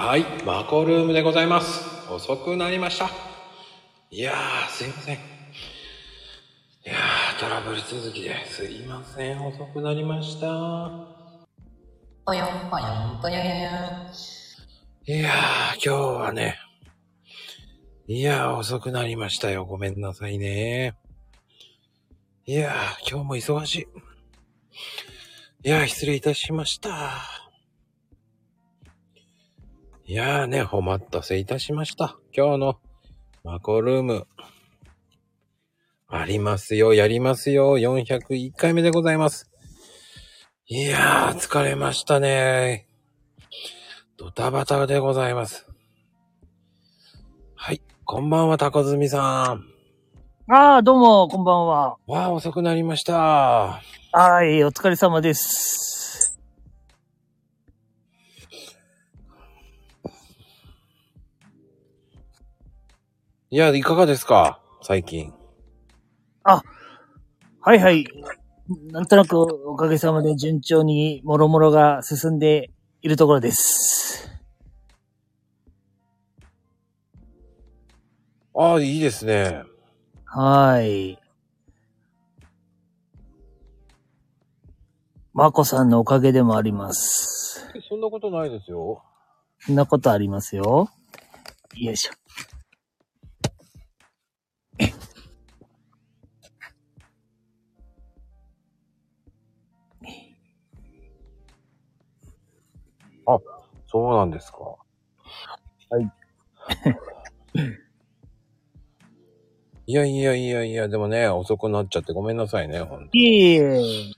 はい、マコルームでございます。遅くなりました。いやー、すいません。いやー、トラブル続きですいません。遅くなりました。ぽよんぽよんぽよよよ。いやー、今日はね、いやー、遅くなりましたよ。ごめんなさいね。いやー、今日も忙しい。いやー、失礼いたしました。いやーね、お待たせいたしました。今日のマコルーム。ありますよ、やりますよ。401回目でございます。いやー、疲れましたね。ドタバタでございます。はい、こんばんは、タコズミさん。ああ、どうも、こんばんは。わあ、遅くなりました。はい、お疲れ様です。いや、いかがですか？最近。はいはい。なんとなくおかげさまで順調にもろもろが進んでいるところです。ああ、いいですね。はい。まこさんのおかげでもあります。そんなことないですよ。そんなことありますよ。よいしょ。そうなんですか。はい。いやいやいやいや、でもね、遅くなっちゃってごめんなさいね、ほんと。いえい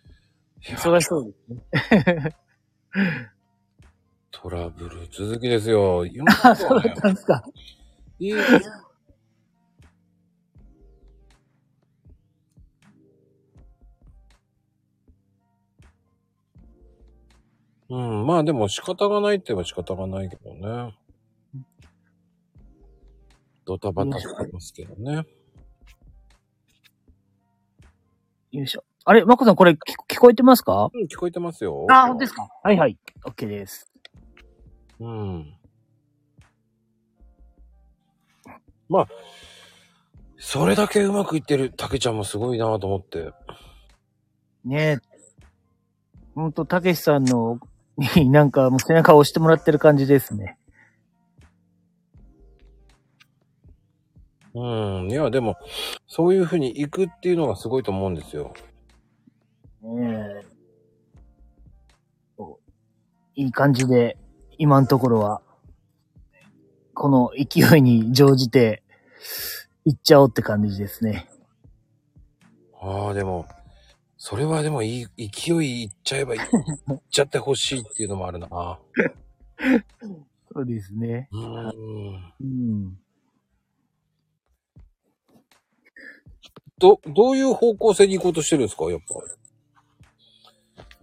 え、忙しそうですね。トラブル続きですよ。あ、そうだったんですか。いいうん、まあでも仕方がないって言えば仕方がないけどね。ドタバタしてますけどね。よいしょ。あれ、まこさんこれ聞聞こえてますか？うん、聞こえてますよ。あ、本当ですか？はいはい。OK です。うん。まあ、それだけうまくいってる竹ちゃんもすごいなと思って。ねえ。ほんと、たけしさんの、に なんかもう背中を押してもらってる感じですね。うん。いや、でも、そういうふうに行くっていうのがすごいと思うんですよ。ねえ。いい感じで、今のところは、この勢いに乗じて、行っちゃおうって感じですね。ああ、でも、それはでもいい、勢いいっちゃえばいいっちゃってほしいっていうのもあるな。そうですね。うん。うん。ど、どういう方向性に行こうとしてるんですかやっ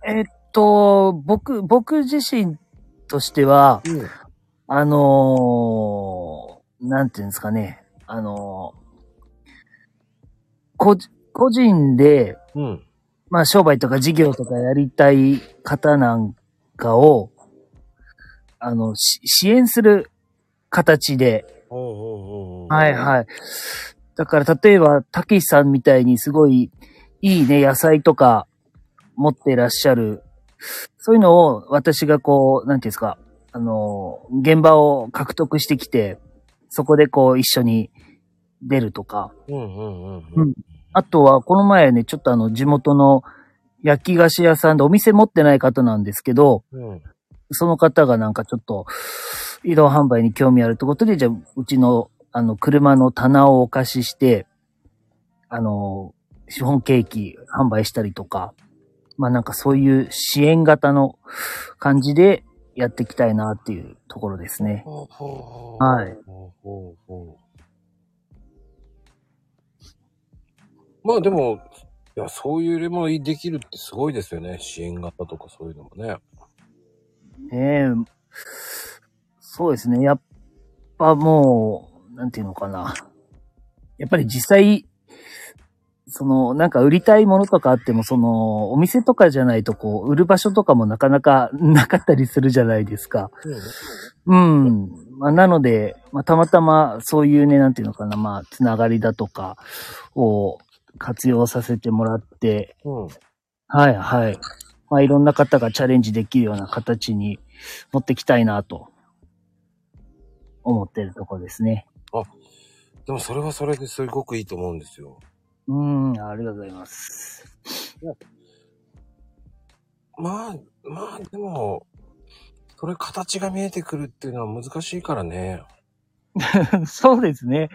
ぱ？えっと、僕、僕自身としては、うん。あのー、なんていうんですかね。あのー、個人個人で、うん。まあ商売とか事業とかやりたい方なんかを、あの、し支援する形で、はいはい。だから例えば、たけしさんみたいにすごいいいね、野菜とか持ってらっしゃる、そういうのを私がこう、なんていうんですか、あの、現場を獲得してきて、そこでこう一緒に出るとか、うんうんうんううんん。あとは、この前ね、ちょっとあの、地元の焼き菓子屋さんでお店持ってない方なんですけど、うん。その方がなんかちょっと、移動販売に興味あるってことで、じゃあ、うちの、あの、車の棚をお貸しして、あの、シフォンケーキ販売したりとか、まあなんかそういう支援型の感じでやっていきたいなっていうところですね。はい。まあでも、いや、そういうレモンできるってすごいですよね。支援型とかそういうのもね。ねえ、そうですね。やっぱもう、なんていうのかな。やっぱり実際、その、なんか売りたいものとかあっても、その、お店とかじゃないと、こう、売る場所とかもなかなかなかったりするじゃないですか。うん。まあ、なので、まあ、たまたまそういうね、なんていうのかな、まあ、つながりだとかを活用させてもらって、うん。はいはい。まあ、いろんな方がチャレンジできるような形に持ってきたいなと、思ってるとこですね。でもそれはそれですごくいいと思うんですよ。うん、ありがとうございます。まあ、まあ、でも、それ形が見えてくるっていうのは難しいからね。そうですね。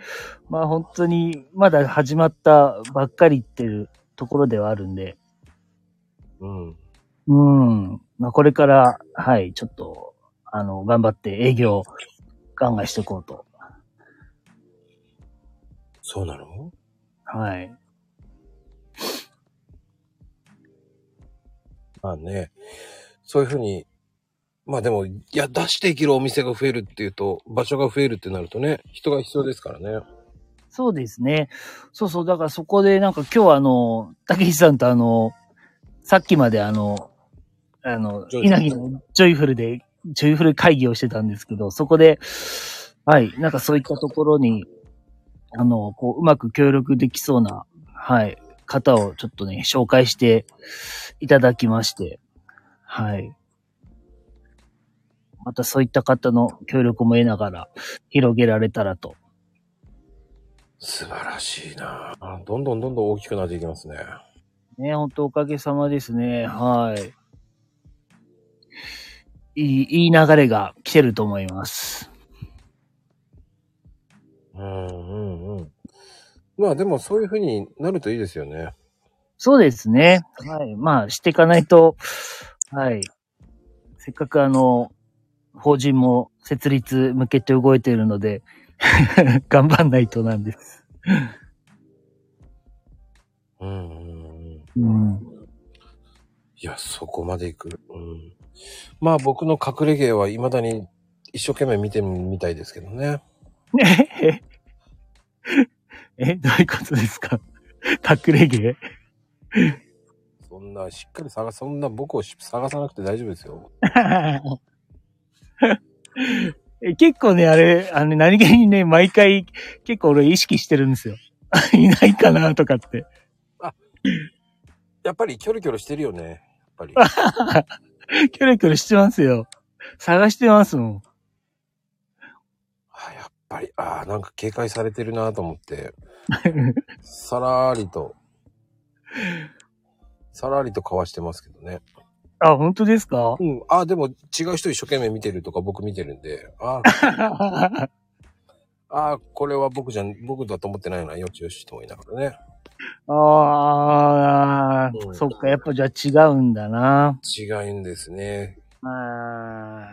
まあ本当に、まだ始まったばっかりっていうところではあるんで、うん。うん。まあこれから、はい、ちょっと、あの、頑張って営業、ガンガンしていこうと。そうなの？はい。まあね、そういうふうに、まあでも、いや、出していけるお店が増えるっていうと、場所が増えるってなるとね、人が必要ですからね。そうですね。そうそう。だからそこでなんか今日はあの、たけしさんとあの、さっきまであの、あの、稲城のジョイフルで、ジョイフル会議をしてたんですけど、そこで、はい、なんかそういったところに、あの、こう、うまく協力できそうな、はい、方をちょっとね、紹介していただきまして、はい。またそういった方の協力も得ながら広げられたらと素晴らしいなあどんどんどんどん大きくなっていきますね。ね、本当おかげさまですね。はい。いい、いい流れが来てると思います。うんうんうん。まあでもそういうふうになるといいですよね。そうですね。はい。まあ、していかないと、はい。せっかくあの、法人も設立向けて動いているので、頑張んないとなんです。うんうん。いや、そこまで行く。うん。まあ僕の隠れ芸は未だに一生懸命見てみたいですけどね。ね え、どういうことですか？隠れ芸？そんな、しっかり探そんな僕をし探さなくて大丈夫ですよ。え結構ね、あれ、あの、何気にね、毎回、結構俺意識してるんですよ。いないかなとかって。やっぱりキョロキョロしてるよね。やっぱり。キョロキョロしてますよ。探してますもん。あやっぱり、ああ、なんか警戒されてるなと思って、さらりと、さらりとかわしてますけどね。あ、本当ですか？うん。あ、でも違う人一生懸命見てるとか僕見てるんで、あ あ、これは僕じゃん、僕だと思ってないな、よちよしと思いながらね。ああ、うんそっか、やっぱじゃあ違うんだな。違うんですね。あ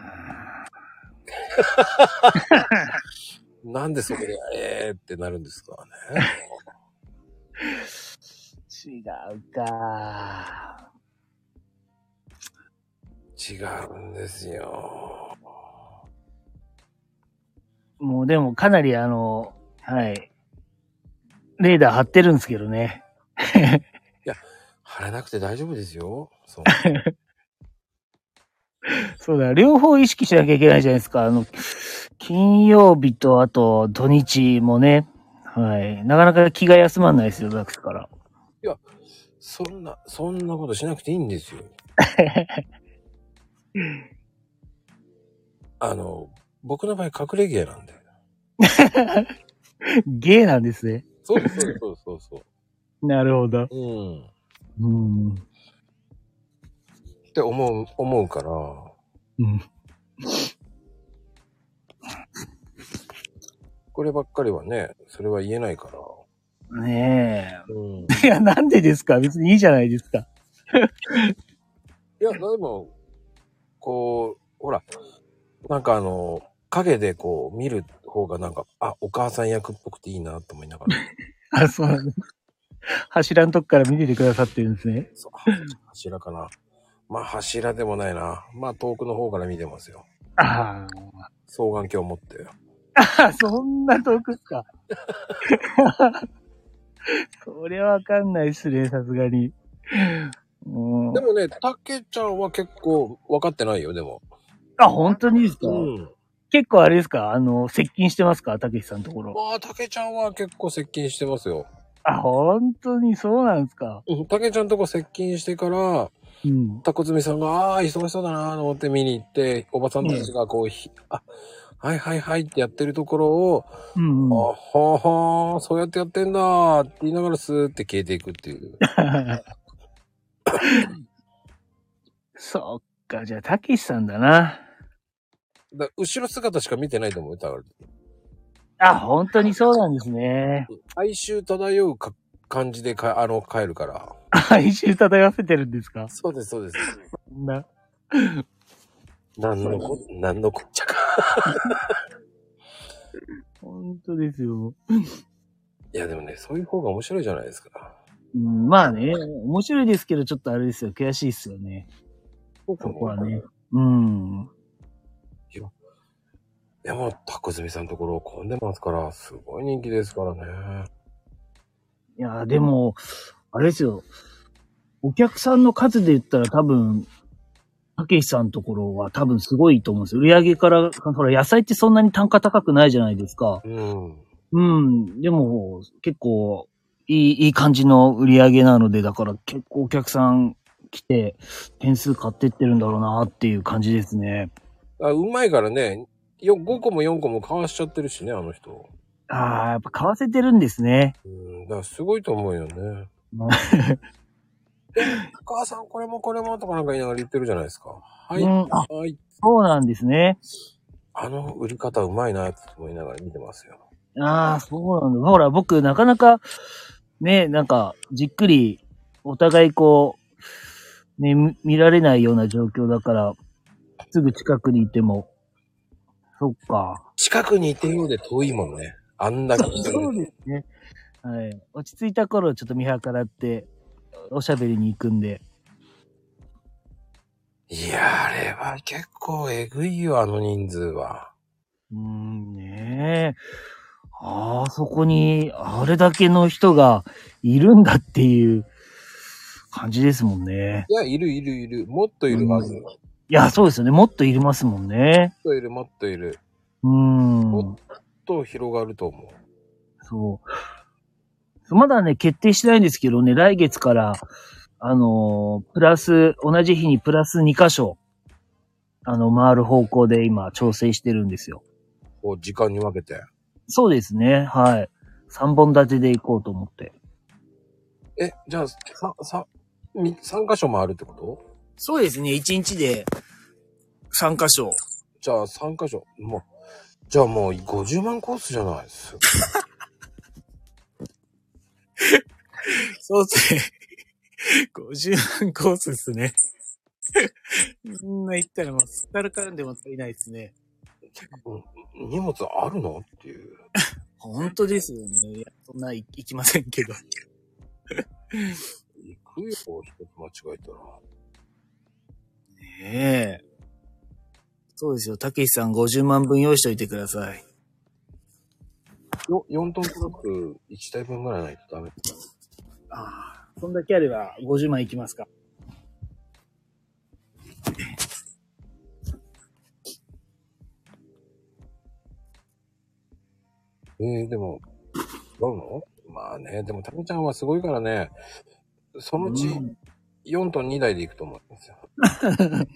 なんでそこで、えーってなるんですかね。ー 違うか。違うんですよ。もうでもかなりあの、はい。レーダー張ってるんですけどね。貼らなくて大丈夫ですよ。そう。そうだ、両方意識しなきゃいけないじゃないですか。あの、金曜日とあと土日もね。はい。なかなか気が休まんないですよ、だから。そんな、そんなことしなくていいんですよ。あの、僕の場合隠れ芸なんで。ゲーなんですね。そうそうそうそうそう。なるほど。うん。うん。って思う、思うから、うん。こればっかりはね、それは言えないから。ねうん。え。いや、なんでですか？別にいいじゃないですか。いや、でも、こう、ほら、なんかあの、影でこう見る方がなんか、あ、お母さん役っぽくていいなと思いながら。あ、そうなん。柱のとこから見ててくださってるんですね。そう柱かな。まあ柱でもないな。まあ遠くの方から見てますよ。あ双眼鏡持って。あ。そんな遠くっすか？それはわかんないっすね、さすがに。うんでもね、たけちゃんは結構分かってないよ、でも。あ、本当にですか、うん。結構あれですか？あの、接近してますか？たけしさんのところ。まあ、たけちゃんは結構接近してますよ。あ、本当にそうなんですか？うん。たけちゃんとこ接近してから、うん。タコツミさんが、ああー、忙しそうだなと思って見に行って、おばさんたちがこう、ひあ、はいはいはいってやってるところを、うん、うん。あはあはあ、そうやってやってんだーって言いながらスーって消えていくっていう。そっか、じゃあ、たけしさんだな。だ後ろ姿しか見てないと思うよ、多分。あ、本当にそうなんですね。哀愁漂うか感じでか、あの、帰るから。哀愁漂わせてるんですか？そうです、そうです。そんな。なんのこ、なんのこっちゃか。本当ですよ。いや、でもね、そういう方が面白いじゃないですか。うん、まあね、面白いですけど、ちょっとあれですよ。悔しいっすよね。そこはね。うん。でも、タコズミさんのところ混んでますから、すごい人気ですからね。いや、でも、あれですよ。お客さんの数で言ったら多分、たけしさんのところは多分すごいと思うんですよ。売り上げから、ほら、野菜ってそんなに単価高くないじゃないですか。うん。うん。でも、結構、いい、いい感じの売り上げなので、だから結構お客さん来て、点数買ってってるんだろうなっていう感じですね。あうまいからね、よ5個も4個も買わしちゃってるしね、あの人。ああ、やっぱ買わせてるんですね。うん、だからすごいと思うよね。お母さんこれもこれもとかなんか言いながら言ってるじゃないですか。はい。うんあはい。そうなんですね。あの売り方うまいなって思いながら見てますよ。ああ、そうなんだ。ほら、僕、なかなか、ね、なんか、じっくり、お互いこう、ね、み見られないような状況だから、すぐ近くにいても、そっか。近くにいてるようで遠いもんね。あんだけ人そうですね。はい。落ち着いた頃、ちょっと見計らって、おしゃべりに行くんで。いや、あれは結構えぐいよ、あの人数は。うーん、ねえ。ああ、そこに、あれだけの人がいるんだっていう感じですもんね。いや、いるいるいる。もっといるはず。うんもっいや、そうですよね。もっといりますもんね。といる、もっといる。うーん。と広がると思う。そう。まだね、決定してないんですけどね、来月から、あのープラス、同じ日にプラス2箇所、あの、回る方向で今、調整してるんですよ。こう、時間に分けて。そうですね、はい。3本立てで行こうと思って。え、じゃあ、さ、さ、み、3箇所回るってこと？そうですね、1日で3箇所。じゃあ、3箇所。もう、じゃあもう50万コースじゃないです。そうですね。50万コースですね。そんな言ったらもう、すっからかんでも足りないですね。荷物あるの？っていう。本当ですよね。そんな行きませんけど。行くよ、一つ間違えたら。ねえ。そうですよ。たけしさん50万分用意しといてください。よ、4トントラック1台分ぐらいないとダメ。ああ。そんだけあれば50万いきますか。えー、でも、どうのまあね、でもタミちゃんはすごいからね、そのうちうん4トン2台で行くと思うんですよ。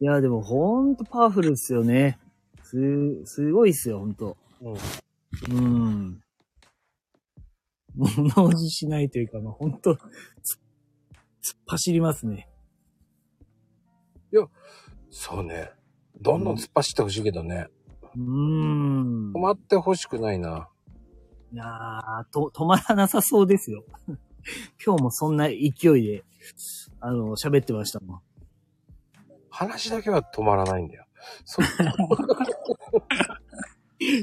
いや、でもほんとパワフルですよね。す、すごいっすよ、ほんと。うん。うん。物おじしないというか、まあ、ほんと、つ突っ走りますね。そうね。どんどん突っ走ってほしいけどね。うーん止。まってほしくないな。いやーと、止まらなさそうですよ。今日もそんな勢いで、あの、喋ってましたもん。話だけは止まらないんだよ。そ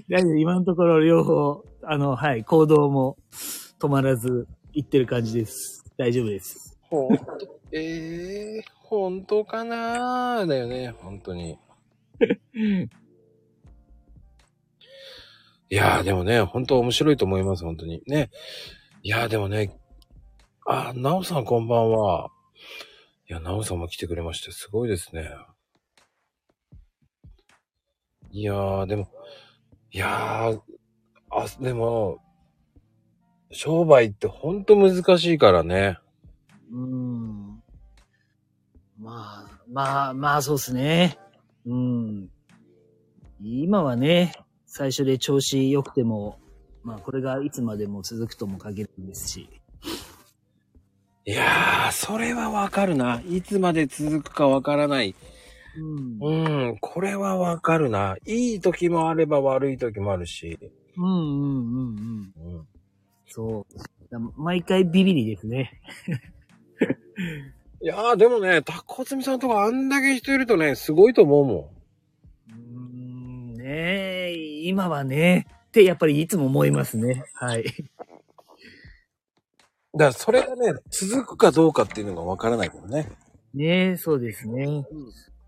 大丈夫、今のところ両方、あの、はい、行動も止まらず行ってる感じです。大丈夫です。ほんと、ええー、本当かなーだよね、本当に。いやー、でもね、本当面白いと思います、本当に。ね。いや、でもね、あ、なおさんこんばんは。いや、なおさんも来てくれまして、すごいですね。いやー、でも、いやー、あ、でも、商売ってほんと難しいからね。うん。まあ、まあ、まあ、そうですね。うん。今はね、最初で調子良くても、まあ、これがいつまでも続くとも限らないですし。いやー、それはわかるな。いつまで続くかわからない。うん。うん、これはわかるな。いい時もあれば悪い時もあるし。うんうんうんうん。うん、そう。だ毎回ビビりですね。いやー、でもね、タコツミさんとかあんだけ人いるとね、すごいと思うもうーん、ねえ、今はね、ってやっぱりいつも思いますね。はい。ん。だからそれがね、続くかどうかっていうのがわからないけどね。ねえ、そうですね。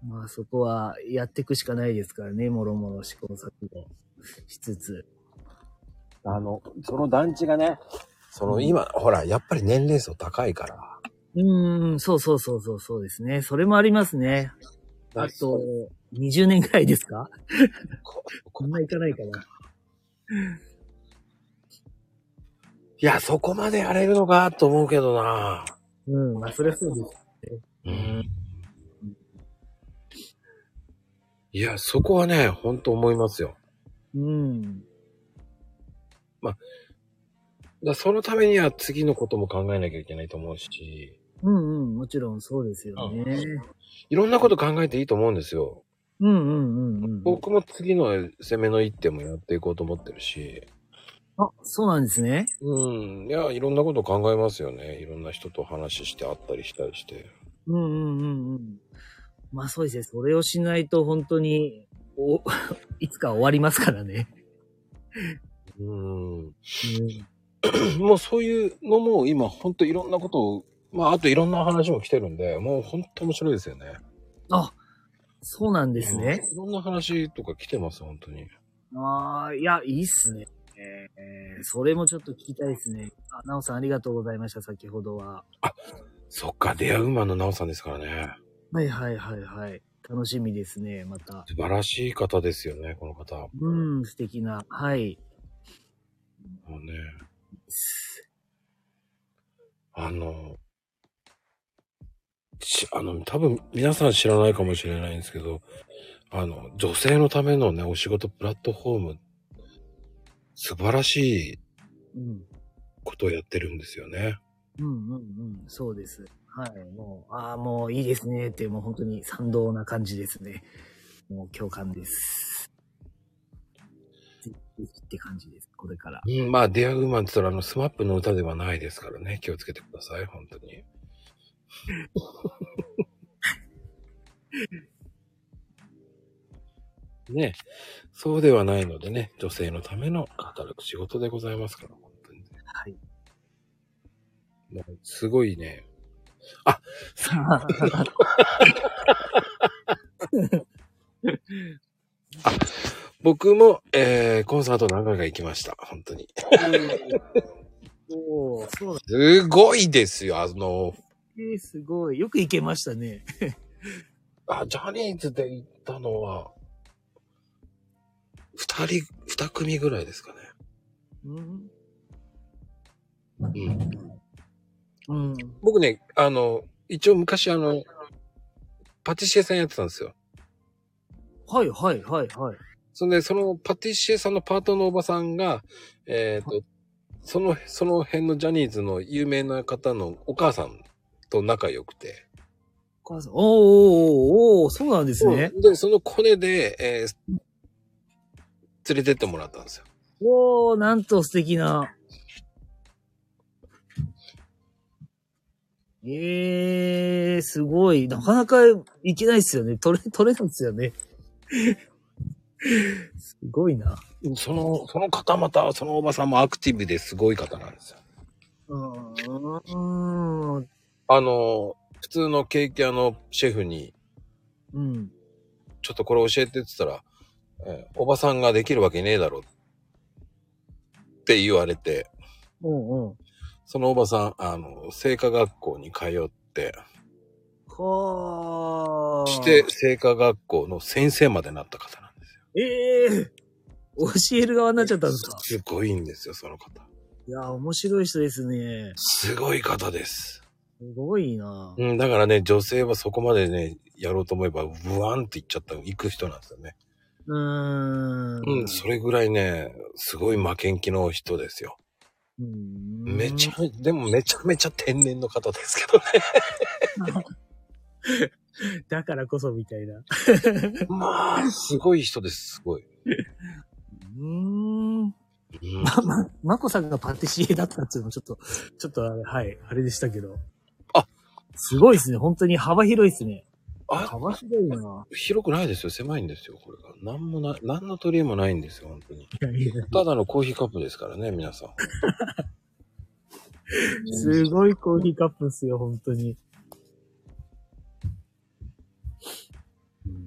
まあそこはやっていくしかないですからね、もろもろ試行錯誤しつつ。あの、その団地がね、その今、ほら、やっぱり年齢層高いから。うーん、そうそうそうそうそうですね。それもありますね。あと、20年ぐらいですか？ここんないかないかな。いや、そこまでやれるのかと思うけどな。うん、まあそれはそうです。うん。いや、そこはね、ほんと思いますよ。うん。だからそのためには次のことも考えなきゃいけないと思うし、うんうん、もちろんそうですよね。いろんなこと考えていいと思うんですよ。うんうんうんうん。僕も次の攻めの一手もやっていこうと思ってるし、あ、そうなんですね。うん。いや、いろんなこと考えますよね。いろんな人と話して会ったりしたりして。うんうんうんうん。まあそうですね。それをしないと本当に、お、いつか終わりますからね。うん。うん。もうそういうのも今ほんといろんなことを、まああといろんな話も来てるんで、もうほんと面白いですよね。あ、そうなんですね。いろんな話とか来てます、本当に。ああ、いや、いいっすね。えー、それもちょっと聞きたいですね。あ、なおさんありがとうございました、先ほどは。そっか、出会う馬のなおさんですからね。はいはいはいはい。楽しみですね、また。素晴らしい方ですよね、この方。うん、素敵な。はい。もうね、あの、ち、あの、多分皆さん知らないかもしれないんですけど、あの、女性のためのね、お仕事プラットフォーム、素晴らしいうん。ことをやってるんですよね。うんうんうん、そうです。はい、もう、ああ、もういいですねって、もう本当に賛同な感じですね。もう共感です。って感じです、これから。うん、まあ、出会う馬って言ったら、あの、スマップの歌ではないですからね、気をつけてください、本当に。ね、そうではないのでね、女性のための働く仕事でございますから、本当に。はい。もうすごいね。あ、僕も、えー、コンサート何回か行きました、本当に。おすごいですよ、あの、ね、すごい。よく行けましたね。あ、ジャニーズで行ったのは、二人、二組ぐらいですかね。うん。うん。うん。僕ね、あの、一応昔あの、パティシエさんやってたんですよ。はいはいはいはい。そんで、そのパティシエさんのパートのおばさんが、えっ、と、その、その辺のジャニーズの有名な方のお母さんと仲良くて。お母さん、おーおーおーそうなんですね。で、そのコネで、えー連れてってもらったんですよ。おー、なんと素敵な。ええー、すごい。なかなかいけないっすよね。取れ、取れないっすよね。すごいな。その、その方また、そのおばさんもアクティブですごい方なんですよ。うーん。あの、普通のケーキ屋のシェフに、うん。ちょっとこれ教えてって言ったら、えーおばさんができるわけねえだろって言われて、うんうん。そのおばさん、あの、聖火学校に通って、はあ。して、聖火学校の先生までなった方なんですよ。ええ教える側になっちゃったんですか？すごいんですよ、その方。いや、面白い人ですね。すごい方です。すごいな。うん、だからね、女性はそこまでね、やろうと思えば、ブワンっていっちゃった、行く人なんですよね。うーん。うん、それぐらいね、すごい負けん気の人ですよ。うんめちゃ、でもめちゃめちゃ天然の方ですけどね。だからこそみたいな。うまあ、すごい人です、すごい。ーん。うん、ま、ま、まこさんがパティシエだったっていうのもちょっと、ちょっとあれ、はい、あれでしたけど。あすごいですね。本当に幅広いですね。あ、幅広いな。広くないですよ、狭いんですよ、これが。なんもない、なんの取り柄もないんですよ、本当に。いやいやただのコーヒーカップですからね、皆さん。すごいコーヒーカップっすよ、本当に。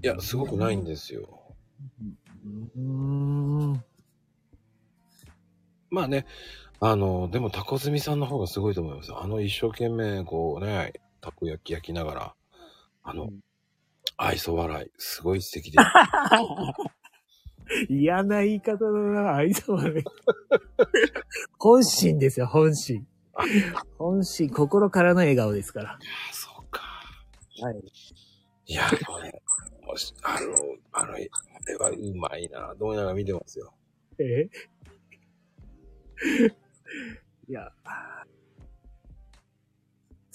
いや、すごくないんですよ。うーん。まあね、あの、でもタコズミさんの方がすごいと思います。あの一生懸命こうね、たこ焼き焼きながら、あの、愛想笑い、すごい素敵で。嫌な言い方だな、愛想悪い。本心ですよ、本心。本心、心からの笑顔ですから。そうか。はい。いや、これ、もし、あの、あの、あれはうまいな、どうやら見てますよ。え？いや、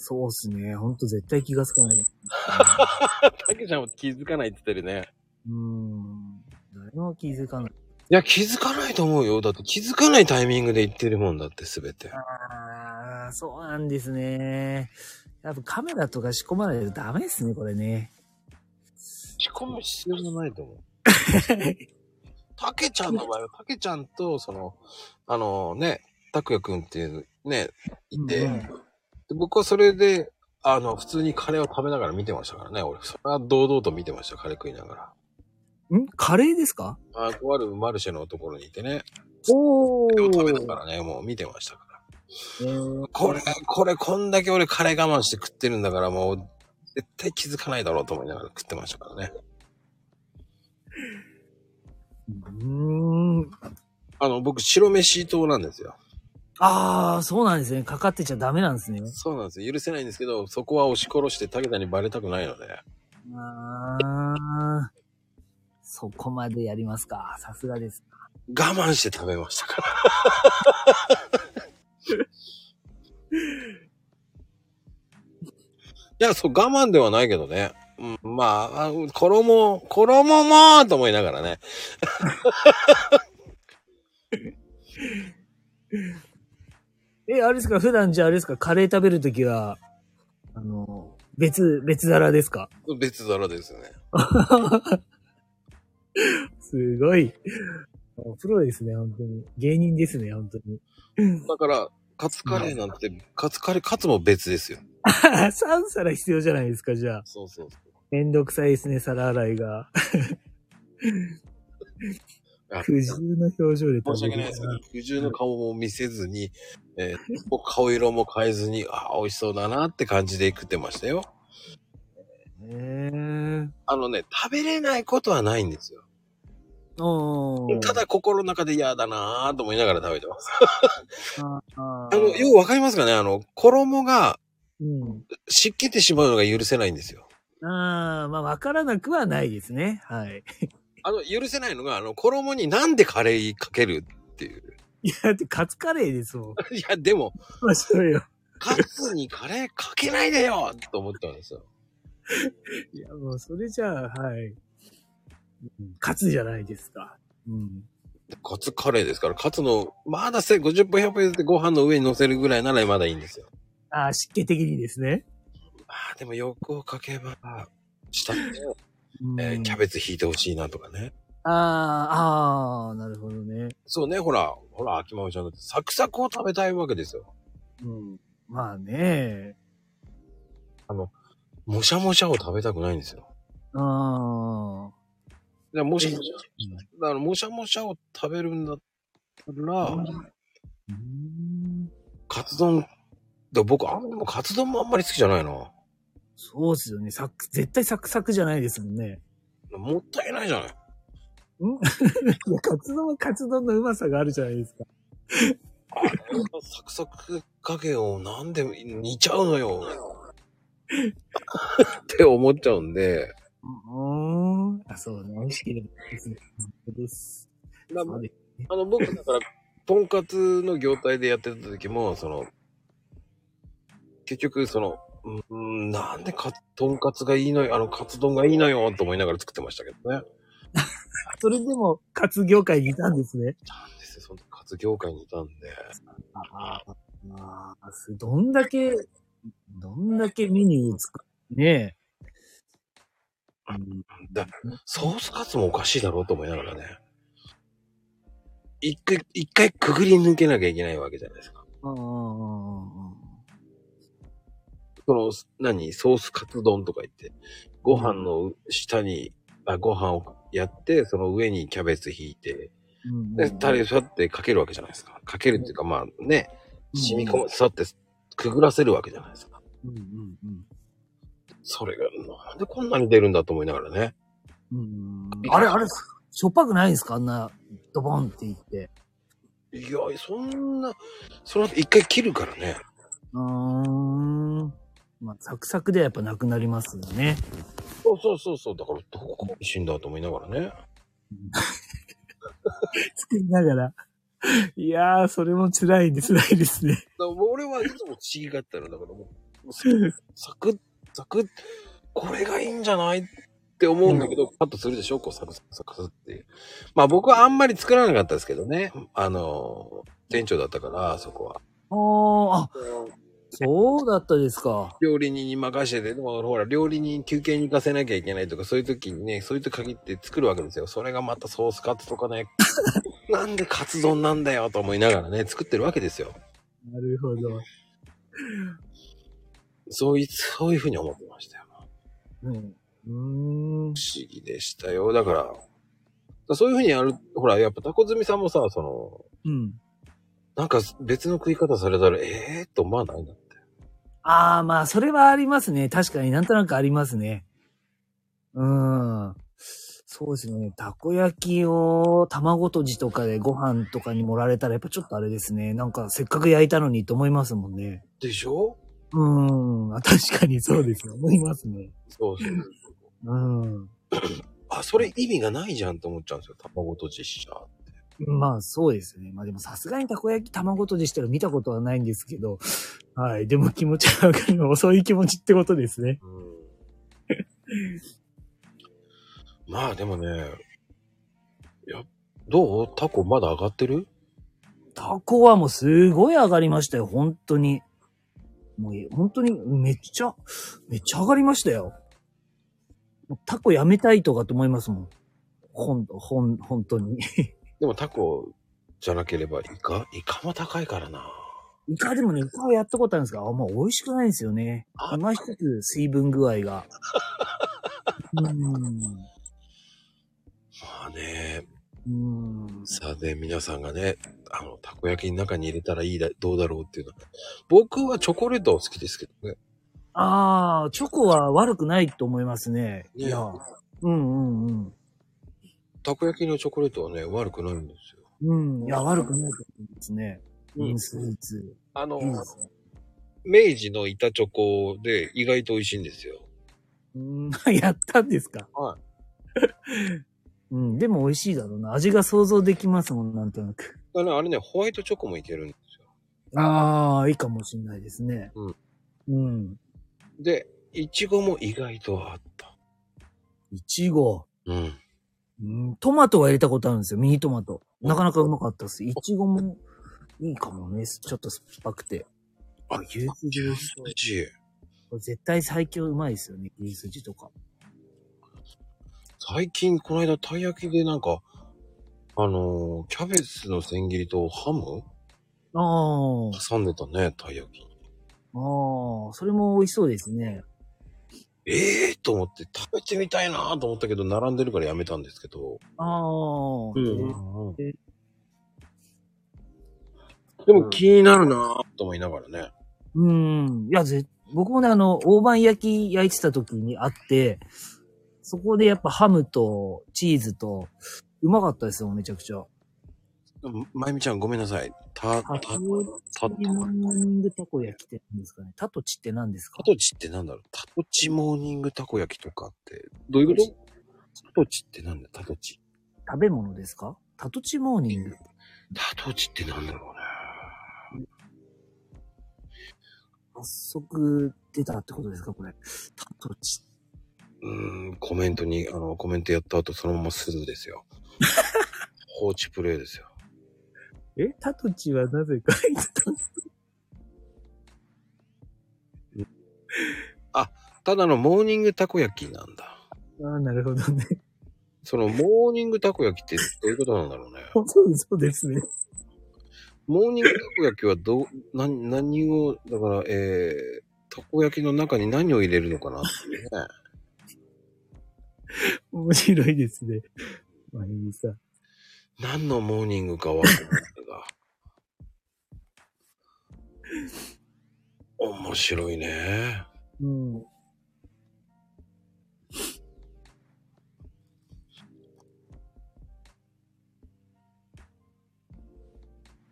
そうっすね。ほんと絶対気がつかない。たけちゃんも気づかないって言ってるね。うーん。誰も気づかない。いや、気づかないと思うよ。だって気づかないタイミングで言ってるもんだって、すべて。ああ、そうなんですね。やっぱカメラとか仕込まないとダメですね、これね。仕込む必要もないと思う。たけちゃんの場合は、たけちゃんと、その、あのね、たくやくんっていうね、いて、うんで僕はそれで、あの、普通にカレーを食べながら見てましたからね、俺。それは堂々と見てました、カレー食いながら。ん？カレーですか？あ、とあるマルシェのところにいてね、おカレーを食べなー。がらね、もう見てましたから。えーこれ、これ、こんだけ俺カレー我慢して食ってるんだから、もう、絶対気づかないだろうと思いながら食ってましたからね。うーん。あの、僕、白飯党なんですよ。ああ、そうなんですね。かかってちゃダメなんですね。そうなんですよ。許せないんですけど、そこは押し殺して武田にバレたくないので。ああ。そこまでやりますか。さすがです。我慢して食べましたから。いや、そう、我慢ではないけどね。うん、まあ、あ衣、衣もと思いながらね。え、あれですか？普段じゃああれですか？カレー食べるときは、あの、別、別皿ですか？別皿ですね。すごい。プロですね、本当に。芸人ですね、本当に。だから、カツカレーなんて、カツカレー、カツも別ですよ。3皿必要じゃないですか、じゃあ。そうそうそう。めんどくさいですね、皿洗いが。あ苦渋の表情で申し訳ないですけど、苦渋の顔も見せずに、えー顔色も変えずに、ああ、美味しそうだなって感じで食ってましたよ。へー。あのね、食べれないことはないんですよ。ただ心の中で嫌だなぁと思いながら食べてます。あ あの、ようわかりますかね？あの、衣がうん。湿気てしまうのが許せないんですよ。ああ、まあ、わからなくはないですね。はい。あの、許せないのが、あの、衣になんでカレーかけるっていう。いや、だってカツカレーですもん。いや、でも、まあ、そうよ。カツにカレーかけないでよと思ったんですよ。いや、もう、それじゃあ、はい。うんカツじゃないですか。うん。カツカレーですから、カツの、まだせ50分100分譲ってご飯の上に乗せるぐらいならまだいいんですよ。ああ、湿気的にですね。ああ、でも欲をかけば、下で、うんえーキャベツ引いてほしいなとかね。ああ、ああ、なるほどね。そうね、ほら、ほら、秋豆ちゃんだってサクサクを食べたいわけですよ。うん。まあね。もしゃもしゃを食べたくないんですよ。ああ。じゃあもし、だからもしゃもしゃを食べるんだったら、うん。カツ丼だ僕、あんでもカツ丼もあんまり好きじゃないな。そうですよね。サク、絶対サクサクじゃないですもんね。もったいないじゃない。ん？いや、カツ丼はカツ丼のうまさがあるじゃないですか。あれサクサク加減をなんで煮ちゃうのよ。って思っちゃうんで。うーん。あ、そうね。美味しければいいですね。そうです。まああの、僕、だから、とんかつの業態でやってた時も、その、結局、その、うん、なんでか、とんかつがいいのよ、あの、カツ丼がいいのよ、と思いながら作ってましたけどね。な んそれでも、カツ業界にいたんですね。ですよ、そのカツ業界にいたんで。ああ、どんだけ、どんだけメニュー作ってね。うんだソースカツもおかしいだろうと思いながらね。一回、一回くぐり抜けなきゃいけないわけじゃないですか。うんうんうんその、何？ソースカツ丼とか言って、ご飯の下に、あ、ご飯をやって、その上にキャベツ引いて、うんで、タレさってかけるわけじゃないですか。かけるっていうか、まあね、染み込ま、さってくぐらせるわけじゃないですか。うんうんうんそれが、なんでこんなに出るんだと思いながらね。うんあれ、あれ、しょっぱくないんですか？あんな、ドボンって言って。いや、そんな、その後一回切るからね。うーん。まあ、サクサクではやっぱなくなりますよね。そうそうそうそう。だから、どこが美味しいんだと思いながらね。作りながら。いやー、それも辛いんで辛いですね。俺はいつも不思議がったのだからもう、サクッ、サクッ、これがいいんじゃないって思うんだけど、パッとするでしょこうサクサクサクサクって。まあ僕はあんまり作らなかったですけどね。あの、店長だったから、そこは。ああ、そうだったですか。料理人に任せて、でもほら、料理人休憩に行かせなきゃいけないとか、そういう時にね、そういう時限って作るわけですよ。それがまたソースカツとかね、なんでカツ丼なんだよと思いながらね、作ってるわけですよ。なるほど。そういう、そういうふうに思ってましたよ。うん。うーん。不思議でしたよ。だから、だからそういうふうにやる、ほら、やっぱタコズミさんもさ、その、うん。なんか別の食い方されたら、ええー、と思わないんだって。ああ、まあ、それはありますね。確かになんとなくありますね。うーん。そうですね。たこ焼きを卵とじとかでご飯とかに盛られたらやっぱちょっとあれですね。なんかせっかく焼いたのにと思いますもんね。でしょ？うーん。確かにそうですよ。思いますね。そうそう。うん。あ、それ意味がないじゃんと思っちゃうんですよ。卵とじしちゃう。まあそうですね。まあでもさすがにたこ焼き卵とじしたら見たことはないんですけど。はい。でも気持ちはわかります。そういう気持ちってことですね。うん。まあでもね、いや、どう？タコまだ上がってる？タコはもうすごい上がりましたよ。本当に。もう本当にめっちゃ、めっちゃ上がりましたよ。タコやめたいとかと思いますもん。ほん、ほん、本当に。でもタコじゃなければイカ？イカも高いからな。イカでもね、イカはやったことあるんですが、あんま美味しくないんですよね。あ今一つ水分具合が。うん。まあね、うん。さあね、皆さんがね、あの、たこ焼きの中に入れたらいいだ、どうだろうっていうのは。僕はチョコレート好きですけどね。ああ、チョコは悪くないと思いますね。ねいや。うんうんうん。たこ焼きのチョコレートはね、悪くないんですよ。うん。いや、悪くないと思いますね。うんうん、スイーツ。あの。明治の板チョコで意外と美味しいんですよ。うん、やったんですか？は うん、でも美味しいだろうな。味が想像できますもん、なんとなく。だからあれね、ホワイトチョコもいけるんですよ。ああ、いいかもしんないですね。うん。うん。で、いちごも意外とあった。いちご。うん。うん、トマトは入れたことあるんですよ。ミニトマト。なかなかうまかったです。いちごもいいかもね。ちょっと酸っぱくて。あ牛すじ？これ絶対最強うまいですよね。牛すじとか。最近、この間、たい焼きでなんか、あのーキャベツの千切りとハム？ああ。挟んでたね、たい焼きに。ああ、それも美味しそうですね。ええー、と思って食べてみたいなと思ったけど、並んでるからやめたんですけど。ああ。うんえでも気になるなと思いながらね。うん。いや、ぜ、僕もね、あの、大判焼き焼いてた時にあって、そこでやっぱハムとチーズと、うまかったですよ、めちゃくちゃ。まゆみちゃんごめんなさい。た、た、タた、モーニングたこ焼きって何ですかね？タトチって何ですか？タトチってなんだろう？タトチモーニングたこ焼きとかって、どういうこと？タトチってなんだタトチ。食べ物ですか？タトチモーニング。タトチってなんだろうね。早速出たってことですか？これ。タトチ。うーん、コメントに、あの、コメントやった後そのままスルーですよ。放置プレイですよ。え？タトチはなぜ書いてたんです ただのモーニングたこ焼きなんだ。かああ、なるほどね。そのモーニングたこ焼きってどういうことなんだろうね。そうそうですね。モーニングたこ焼きはどう、な、何を、だから、えー、たこ焼きの中に何を入れるのかなっていうね。面白いですね。まゆみさん。何のモーニングかわかんない。面白いね。うん。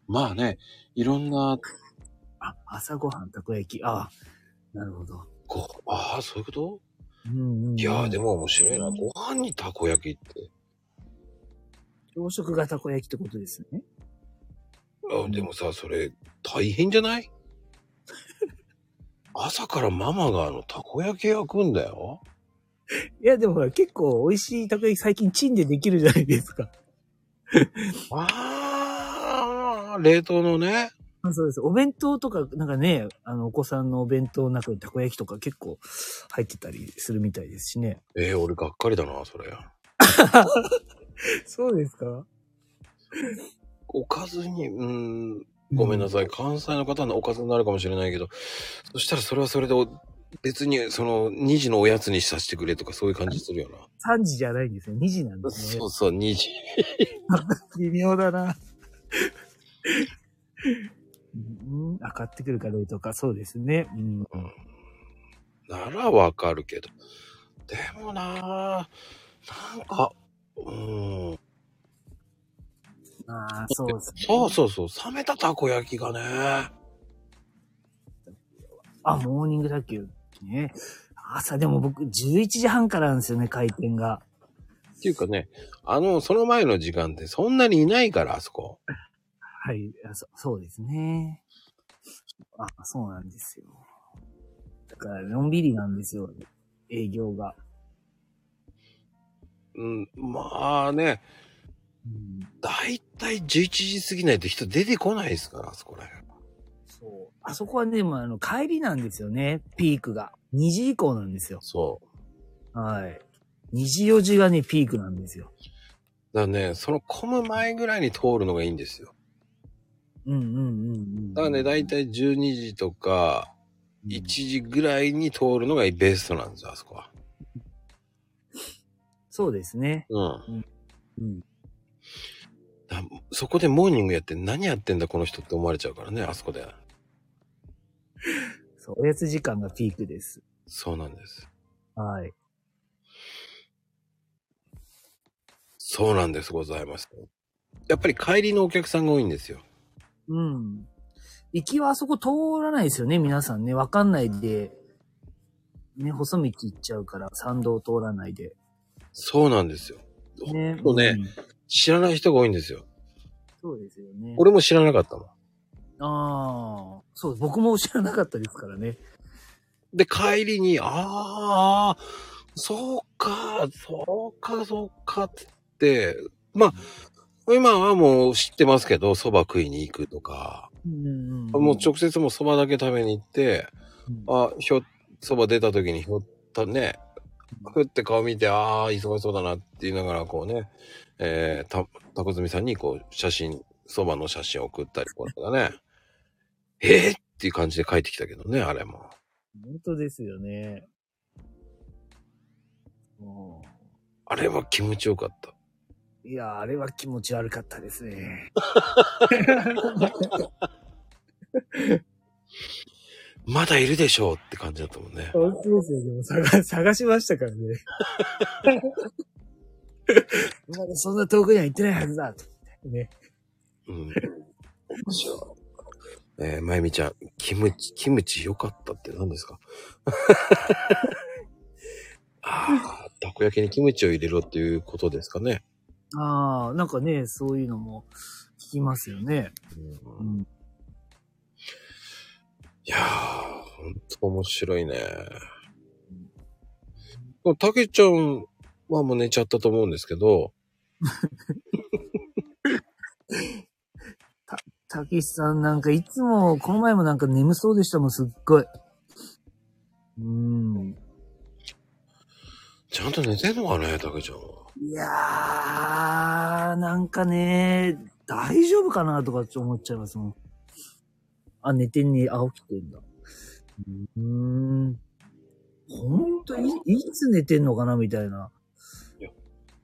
まあね、いろんな、あ、朝ごはんたこ焼き。ああ、なるほど。こう、ああ、そういうこと？うんうんうん、いやーでも面白いな。ご飯にたこ焼きって。朝食がたこ焼きってことですね。あでもさ、それ、大変じゃない？朝からママがあの、たこ焼き焼くんだよ。いや、でもほら、結構美味しいたこ焼き最近チンでできるじゃないですか。ああ、冷凍のね。あそうです。お弁当とか、なんかね、あの、お子さんのお弁当の中にたこ焼きとか結構入ってたりするみたいですしね。えー、俺がっかりだな、それ。そうですか？おかずに、うーん、ごめんなさい。関西の方のおかずになるかもしれないけど、そしたらそれはそれでお、別に、その、2時のおやつにさせてくれとかそういう感じするよな。3時じゃないんですよ。2時なんですねそう。そう、2時。微妙だな。うん、あ、買ってくるかどうか、そうですね。うん。ならわかるけど。でもなぁ、なんか、うーん。ああ、そうですね。そうそうそう、冷めたたこ焼きがね。あ、モーニング卓球。ね。朝でも僕、11時半からなんですよね、開店が。っていうかね、あの、その前の時間ってそんなにいないから、あそこ。はい、あそそうですね。あ、そうなんですよ。だから、のんびりなんですよ、営業が。うん、まあね、うん、だいたい11時過ぎないと人出てこないですから、あそこら辺。そう。あそこはね、もうあの、帰りなんですよね、ピークが。2時以降なんですよ。そう。はい。2時4時がね、ピークなんですよ。だからね、その混む前ぐらいに通るのがいいんですよ。うんうんうんうん。だからね、だいたい12時とか1時ぐらいに通るのがベストなんですよ、あそこは。そうですね。うん。うん。だそこでモーニングやって何やってんだこの人って思われちゃうからね、あそこで。そう、おやつ時間がピークです。そうなんです。はい。そうなんです、ございます。やっぱり帰りのお客さんが多いんですよ。うん。行きはあそこ通らないですよね、皆さんね。わかんないで、ね、細道行っちゃうから、参道通らないで。そうなんですよ。ね。そうねん知らない人が多いんですよ。そうですよね。俺も知らなかったもん。ああ、そう、僕も知らなかったですからね。で、帰りに、ああ、そうか、そうか、そうかって、まあ、今はもう知ってますけど、蕎麦食いに行くとか、うんうんうん。もう直接もう蕎麦だけ食べに行って、うんあ、ひょ、蕎麦出た時にひょったね、ふって顔見て、ああ、忙しそうだなって言いながら、こうね、えー、た、たこずみさんにこう、写真、蕎麦の写真を送ったりとかね、えー、っていう感じで帰ってきたけどね、あれも。本当ですよね。もあれは気持ちよかった。いや、あれは気持ち悪かったですね。まだいるでしょうって感じだったもんね。本当ですよ。でも探、探しましたからね。まだそんな遠くには行ってないはずだと。ね。うん。えー、まゆみちゃん、キムチ、キムチ良かったって何ですか？ああ、たこ焼きにキムチを入れろっていうことですかね。ああ、なんかね、そういうのも聞きますよね。う、うんん。いやー、ほんと面白いね。たけちゃんはもう寝ちゃったと思うんですけど、たけしさんなんかいつも、この前もなんか眠そうでしたもん、すっごい。うーん。ちゃんと寝てんのかね、たけちゃんは。いやー、なんかね、大丈夫かなとかって思っちゃいますもん。あ、寝てんね、あ、起きてんだ。うーん。ほんと、い、いつ寝てんのかなみたいな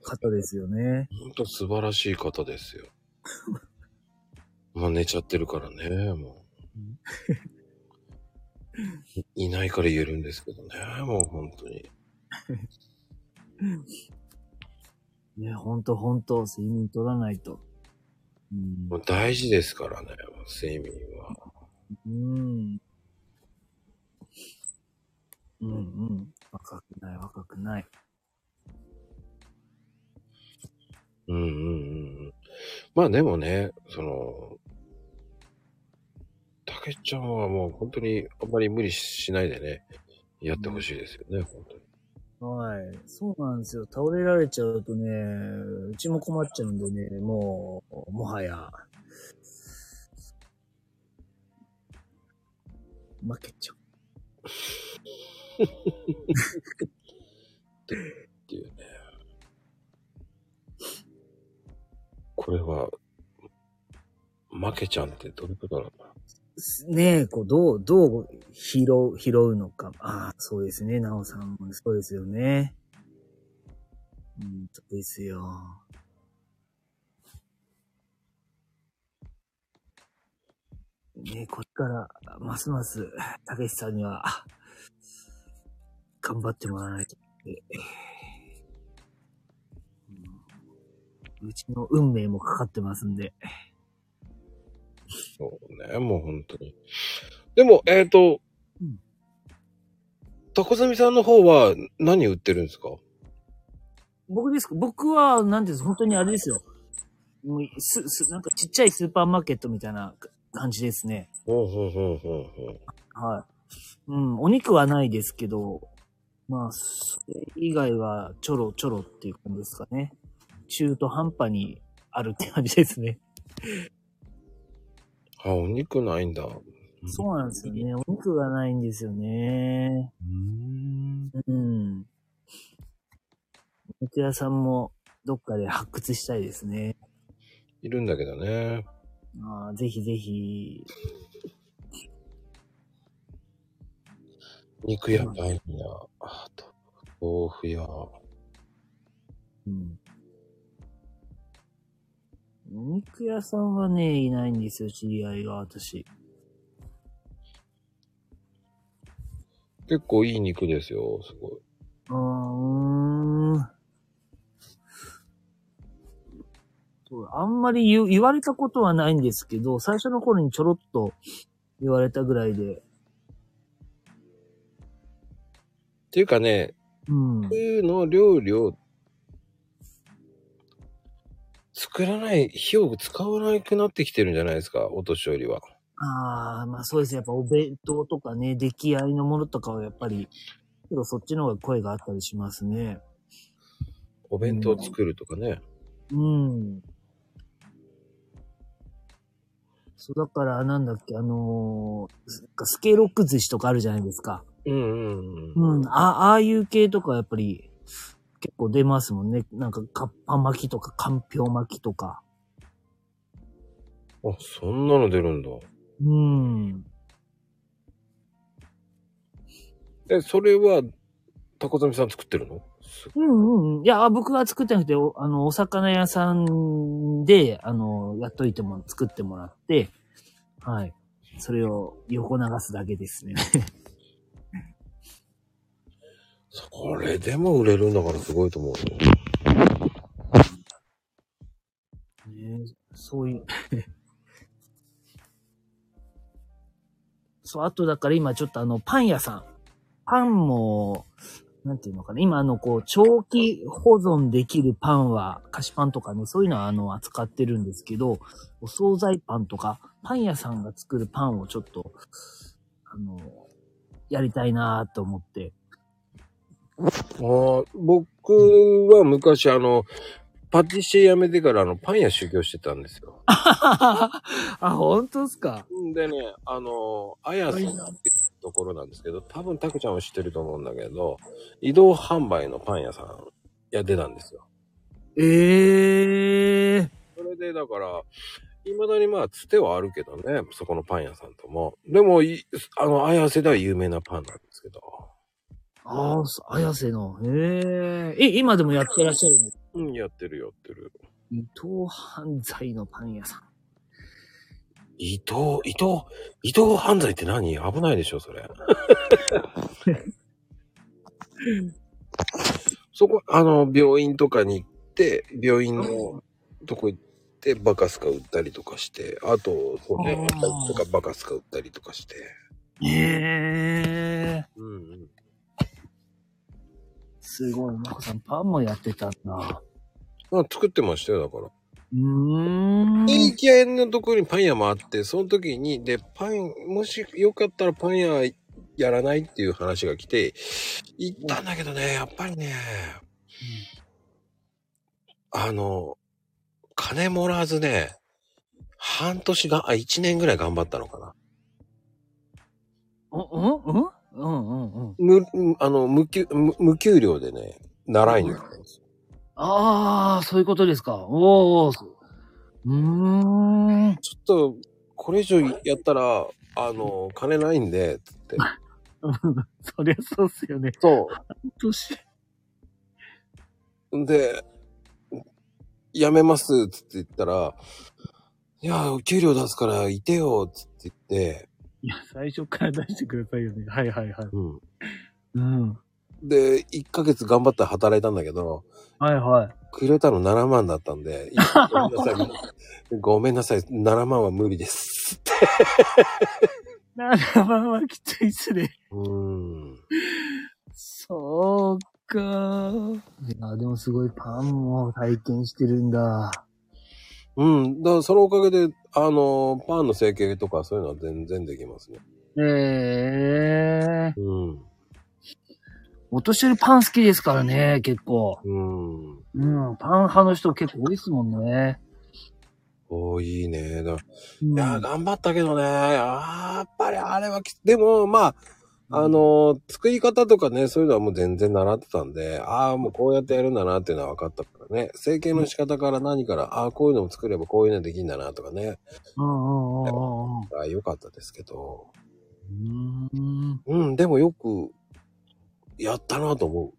方ですよね。ほんと素晴らしい方ですよ。まあ寝ちゃってるからね、もう。いいないから言えるんですけどね、もう本当に。ね、ほんとほんと、睡眠取らないと。うんもう大事ですからね、睡眠は。うん。うんうん。若くない若くない。うんうんうんうん。まあでもね、その、たけちゃんはもう本当にあんまり無理しないでね、やってほしいですよね、本当に。はい。そうなんですよ。倒れられちゃうとね、うちも困っちゃうんでね、もう、もはや、負けちゃう。っていうね。これは、負けちゃんってどういうことなのかなねえ、こう、どう、どう拾う、拾うのか。ああ、そうですね。なおさんもそうですよね。うん、そうですよ。ねえ、こっから、ますます、たけしさんには、あ頑張ってもらわないと。えうちの運命もかかってますんで。そうね、もう本当に。でも、えっ、と、うんタコザミさんの方は何売ってるんですか？僕ですか？僕は、なんていうんです本当にあれですよ。もうす、す、なんかちっちゃいスーパーマーケットみたいな感じですね。ほうほうほうほうほう。はい。うん、お肉はないですけど、まあ、それ以外はちょろちょろっていう感じですかね。中途半端にあるって感じですね。あ、お肉ないんだ。そうなんですよね。お肉がないんですよね。うん。うん。お肉屋さんもどっかで発掘したいですね。いるんだけどね。ああぜひぜひ。肉やパンや、あと、豆腐や、うん。お肉屋さんはね、いないんですよ、知り合いが、私。結構いい肉ですよ、すごい。そうあんまり言う言われたことはないんですけど、最初の頃にちょろっと言われたぐらいで。っていうかね、うんこう。いうの料理を作らない、火を使わなくなってきてるんじゃないですか、お年寄りは。ああ、まあそうですね。やっぱお弁当とかね、出来合いのものとかはやっぱり、けどそっちの方が声があったりしますね。お弁当作るとかね。うん。そう、だから、なんだっけ、あのーススケロック寿司とかあるじゃないですか。うんうんうん。うん。あ、ああいう系とかやっぱり結構出ますもんね。なんか、カッパ巻きとか、かんぴょう巻きとか。あ、そんなの出るんだ。うん。え、それは、タコザミさん作ってるの？すうんうんうん。いや、僕は作ってなくて、おあの、お魚屋さんで、あの、やっといても、作ってもらって、はい。それを横流すだけですね。それでも売れるんだからすごいと思うよ。ねそういう。そう、あとだから今ちょっとあの、パン屋さん。パンも、なんていうのかな。今あの、こう、長期保存できるパンは、菓子パンとかね、そういうのはあの、扱ってるんですけど、お惣菜パンとか、パン屋さんが作るパンをちょっと、あの、やりたいなと思って。ああ、僕は昔あの、パティシエ辞めてからあの、パン屋修行してたんですよ。あ、本当ですか？んでね、あの、あやさんっところなんですけど、多分タクちゃんは知ってると思うんだけど、移動販売のパン屋さんやってたんですよ。ええー。それでだから、未だにまあ、つてはあるけどね、そこのパン屋さんとも。でも、いあの、綾瀬では有名なパンなんですけど。ああ、そ綾瀬の。へえ。え、今でもやってらっしゃるんですか？うん、やってるやってる。伊藤犯罪のパン屋さん。伊藤、伊藤、伊藤犯罪って何？危ないでしょ、それ。そこ、あの、病院とかに行って、病院のとこ行って、バカスカ売ったりとかして、あと、そうとかバカスカ売ったりとかして。へえ。うんうん。すごい。まこさん、パンもやってたんだ。まあ、作ってましたよ、だから。うーん。いい気合のところにパン屋もあって、その時に、で、パン、もしよかったらパン屋やらないっていう話が来て、行ったんだけどね、やっぱりね、あの、金もらわずね、半年が、あ、一年ぐらい頑張ったのかな。うんうんうんうんうんうん。無、あの、無給、無無給料でね、習いに行ったんですよ。ああ、そういうことですか。おお。うーん。ちょっと、これ以上やったら、あの、金ないんで、つって。そりゃそうっすよね。そ年。う。で、辞めます、つって言ったら、いや、給料出すからいてよ、つって言って、いや、最初から出してくださいよね。はいはいはい。うん。うん。で、1ヶ月頑張って働いたんだけど、はいはい。くれたの7万だったんで、ごめんなさい。ごめんなさい、7万は無理です。って。7万はきついっすね。うーん。そうか。いや、でもすごいパンも体験してるんだ。うん。だからそのおかげで、あの、パンの成形とかそういうのは全然できますね。ええうん。お年寄りパン好きですからね、結構。うん。うん、パン派の人結構多いですもんね。おーいいね。だうんいやー、頑張ったけどね。やっぱりあれはきつ、でも、まあ、あのー作り方とかね、そういうのはもう全然習ってたんで、ああ、もうこうやってやるんだなっていうのは分かったからね。成形の仕方から何から、ああ、こういうのも作ればこういうのできるんだなとかね。うんうんうんうんうん。ああ、よかったですけど。うーん。うん、でもよく、やったなと思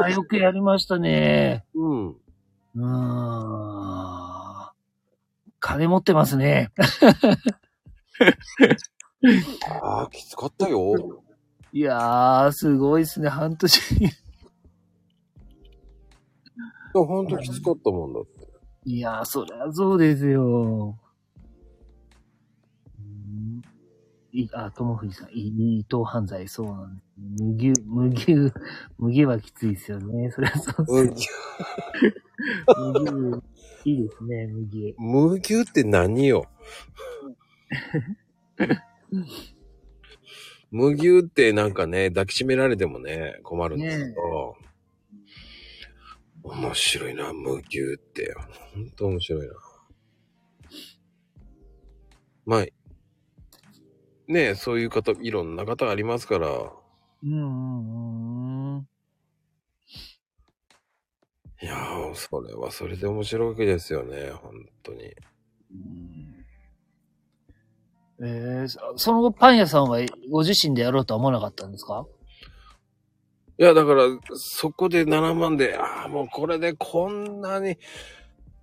あ、よくやりましたね。う。うん。うーん。金持ってますね。ああ、きつかったよ。いやー、すごいっすね、半年。いや、ほんときつかったもんだって。いやー、そりゃそうですよ。いあ、友藤さん、い伊藤犯罪、そうなんです。無牛、無牛、無牛はきついですよね。そりゃそううんです。無牛、いいですね、無牛。無牛って何よ？無牛ってなんかね、抱きしめられてもね、困るんですけど、面白いな、無牛って。ほんと面白いな。まあ、ねそういう方、いろんな方ありますから、うんうんうん。いやー、それはそれで面白いわけですよね、本当に。えー、そその後パン屋さんはご自身でやろうとは思わなかったんですか？いや、だから、そこで7万で、ああ、もうこれでこんなに、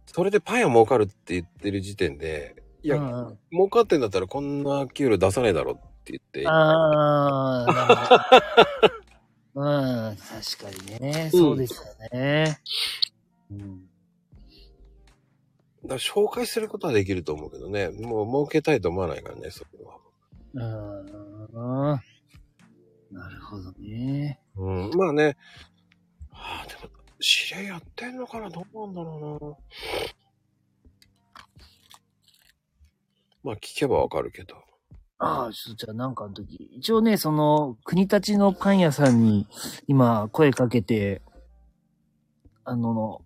それでパン屋儲かるって言ってる時点で、いや、うんうん儲かってんだったらこんな給料出さないだろって言って。ああ。うん、確かにね。そうですよね。うん。だから紹介することはできると思うけどね。もう儲けたいと思わないからね、それは。うん。なるほどね。うん、まあね。はあ、でも、知り合いやってんのかな？どうなんだろうな。まあ聞けばわかるけど。ああ、ちょっとじゃあなんかの時、一応ね、その、国立のパン屋さんに今声かけて、あの、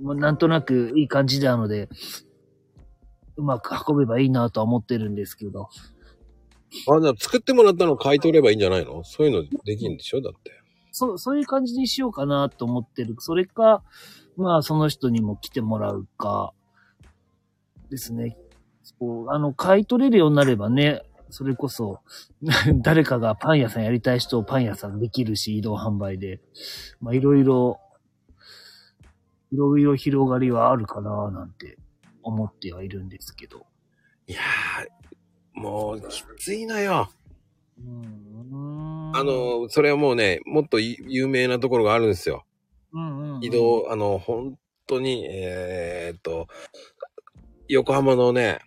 まあなんとなくいい感じなので、うまく運べばいいなとは思ってるんですけど。あ、じゃあ作ってもらったの買い取ればいいんじゃないの？そういうのできるんでしょ？だって。そう、そういう感じにしようかなと思ってる。それか、まあその人にも来てもらうか、ですね。そう、あの、買い取れるようになればね、それこそ、誰かがパン屋さんやりたい人をパン屋さんできるし、移動販売で。まあいろいろ、いろいろ広がりはあるかななんて思ってはいるんですけど。いやー、もうきついのよ。うーんあ、の、それはもうね、もっとい有名なところがあるんですよ。うんうんうん移動、あの、本当に、えーっと、横浜のね、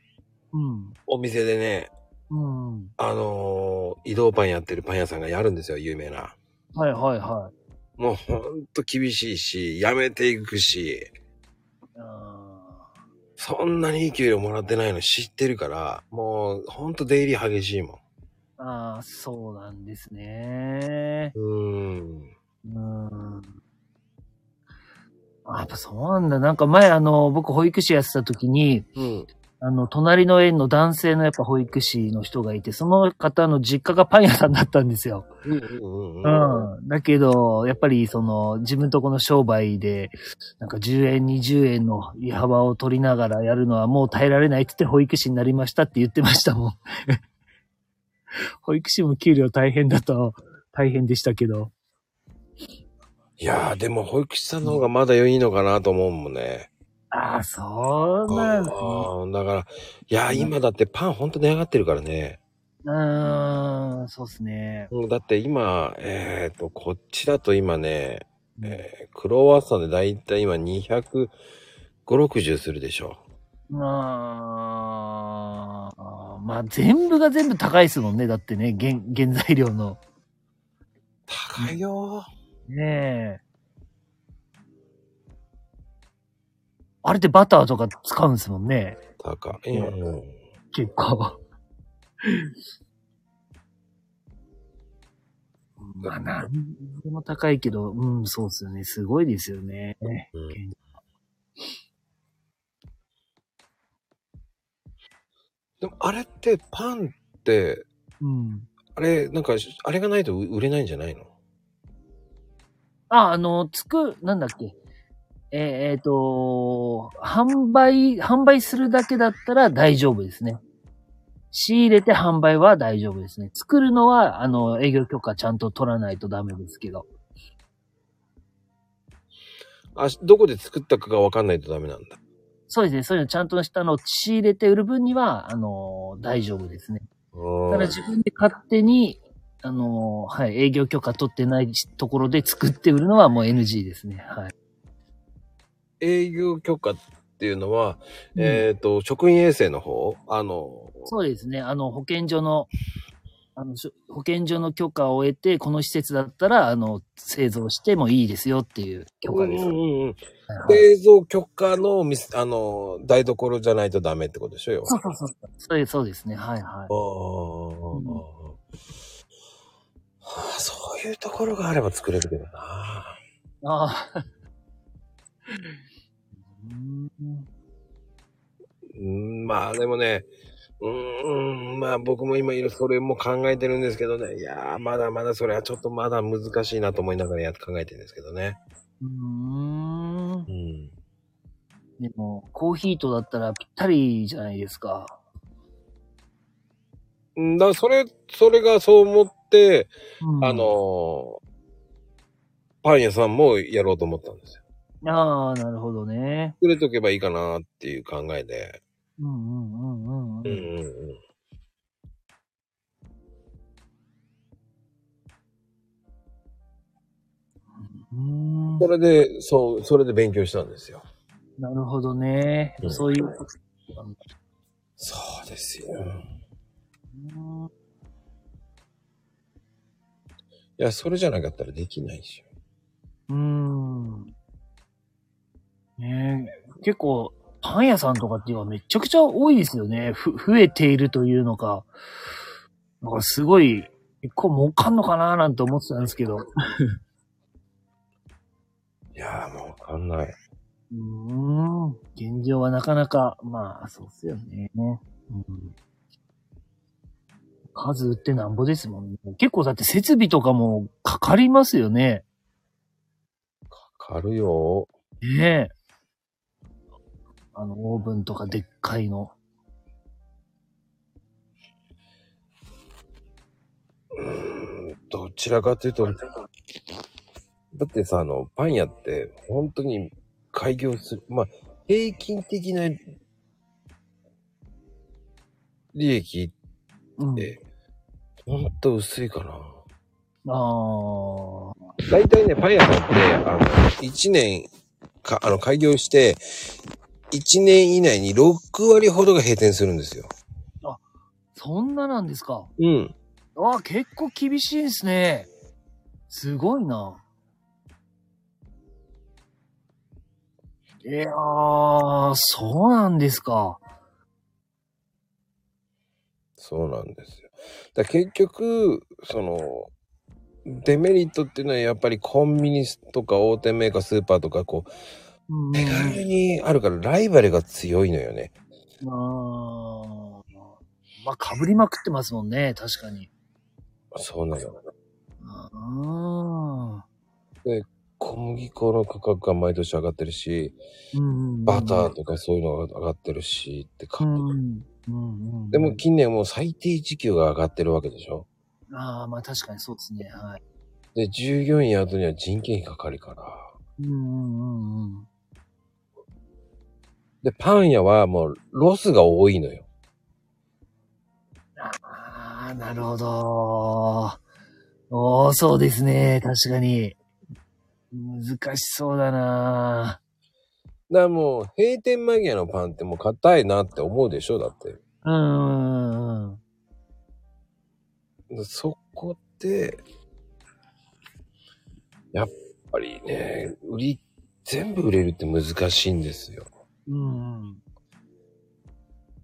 うん。お店でね、うん。あのー移動パンやってるパン屋さんがやるんですよ、有名な。はいはいはい。もうほんと厳しいし、やめていくし、あそんなにいい給料もらってないの知ってるから、もうほんと出入り激しいもーあー、そうなんですね。ん。うーん。うーん。あ、やっぱそうなんだ。なんか前あの、僕保育士やってた時に、うん。あの、隣の園の男性のやっぱ保育士の人がいて、その方の実家がパン屋さんだったんですよ。うんうんうん。だけど、やっぱりその、自分とこの商売で、なんか10円、20円の利幅を取りながらやるのはもう耐えられないって言って保育士になりましたって言ってましたもん。保育士も給料大変だと、大変でしたけど。いやー、でも保育士さんの方がまだいいのかなと思うもんね。ああ、そうなんですね。ああ、だから、いやー、今だってパンほんと値上がってるからね。うーん、そうですね。うんだって今、えっ、と、こっちだと今ね、えークロワッサンでだいたい今250、60するでしょ。まあ、まあ全部が全部高いですもんね。だってね、原、原材料の。高いよねえ。あれってバターとか使うんですもんね。ー。高い。うん。結構。まあ、なんでも高いけど、うん、そうですよね。すごいですよね。うんでもあれってパンって、うん。あれ、なんか、あれがないと売れないんじゃないの？あ、あの、つく、なんだっけ？えーえーと、販売、販売するだけだったら大丈夫ですね。仕入れて販売は大丈夫ですね。作るのは、あの、営業許可ちゃんと取らないとダメですけど。あ、どこで作ったかがわかんないとダメなんだ。そうですね。そういうのちゃんとしたのを仕入れて売る分には、あの、大丈夫ですね。ただ自分で勝手に、あの、はい、営業許可取ってないところで作って売るのはもう NG ですね。はい。営業許可っていうのは、うんえっ、と、職員衛生の方？あの、そうですね。あの、保健所の、あの、保健所の許可を得て、この施設だったら、あの、製造してもいいですよっていう許可です。うんうんうん。製造許可のあの、台所じゃないとダメってことでしょよ。そうそうそう。そうそうですね。はいはい。あーんはあ、そういうところがあれば作れるけどな。ああ。うんうん、まあでもね、うーん、まあ僕も今いろそれも考えてるんですけどね。いやー、まだまだそれはちょっとまだ難しいなと思いながらやって考えてるんですけどね。うーんう。ん。でも、コーヒーとだったらぴったりじゃないですか。うんだそれ、それがそう思って、うんあ、のーパン屋さんもやろうと思ったんですよ。ああ、なるほどね。作れとけばいいかなっていう考えで。うんうんうんうんうんうんうん。うん。それで、そう、それで勉強したんですよ。なるほどね。うんそういう。そうですよ。うんいや、それじゃなかったらできないし。うーん。ねえ、結構、パン屋さんとかっていうのはめちゃくちゃ多いですよね。ふ、増えているというのか。だからすごい、結構儲かんのかななんて思ってたんですけど。う いやーもうわかんない。ーん。現状はなかなか、まあ、そうっすよね。うん。数売ってなんぼですもんね。結構だって設備とかもかかりますよね。かかるよ。ねえ。あの、オーブンとかでっかいの。どちらかというと、だってさ、あの、パン屋って本当に開業する、まあ、平均的な利益うんって、ほんと薄いかな。ああ。大体ね、パン屋さんって、あの、1年か、あの、開業して、1年以内に6割ほどが閉店するんですよ。そんななんですか？うん。ああ、結構厳しいですね。すごいな。いやー、そうなんですか。そうなんですよ。だ結局、その、デメリットっていうのはやっぱりコンビニとか大手メーカー、スーパーとか、こう、うん手軽にあるからライバルが強いのよね。あーまあ、被りまくってますもんね、確かに。そうなの。あ小麦粉の価格が毎年上がってるし、ーうんバターとかそういうのが上がってるしってか、うんうんうんでも近年もう最低時給が上がってるわけでしょ？ああ、まあ確かにそうですね。はい。で、従業員雇うには人件費かかるから。うんうんうんうん。で、パン屋はもうロスが多いのよ。ああ、なるほど。おー、そうですね。確かに。難しそうだなだからもう閉店間際のパンってもう硬いなって思うでしょだって。うーん。そこで、やっぱりね、売り、全部売れるって難しいんですよ。うん。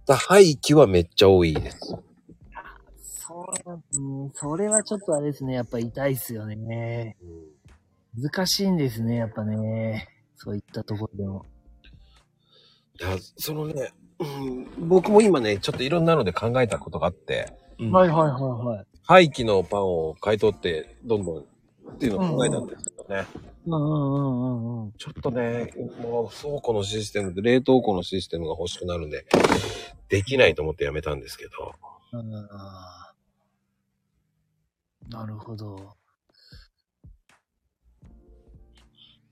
だ廃棄はめっちゃ多いです。そう、うん、それはちょっとあれですね。やっぱ痛いっすよね。難しいんですね、やっぱね。そういったところでも。いや、そのね、うん、僕も今ね、ちょっといろんなので考えたことがあって、うんはいはいはいはい。廃棄のパンを買い取って、どんどんっていうのを考えたんですけどね。うんうんうんうんうん。ちょっとね、もう倉庫のシステムで冷凍庫のシステムが欲しくなるんで、できないと思ってやめたんですけど。なるほど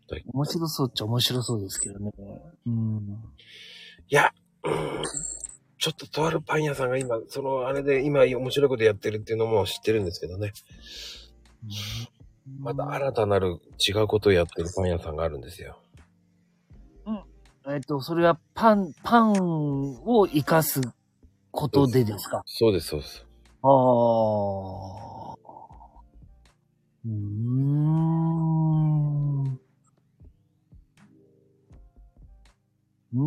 はい。面白そうっちゃ面白そうですけどね。うん。いや、うんちょっととあるパン屋さんが今、そのあれで今面白いことやってるっていうのも知ってるんですけどね。また新たなる違うことをやってるパン屋さんがあるんですよ。えっと、それはパン、パンを活かすことでですか？そうです、そうです。ああ。うーん。ん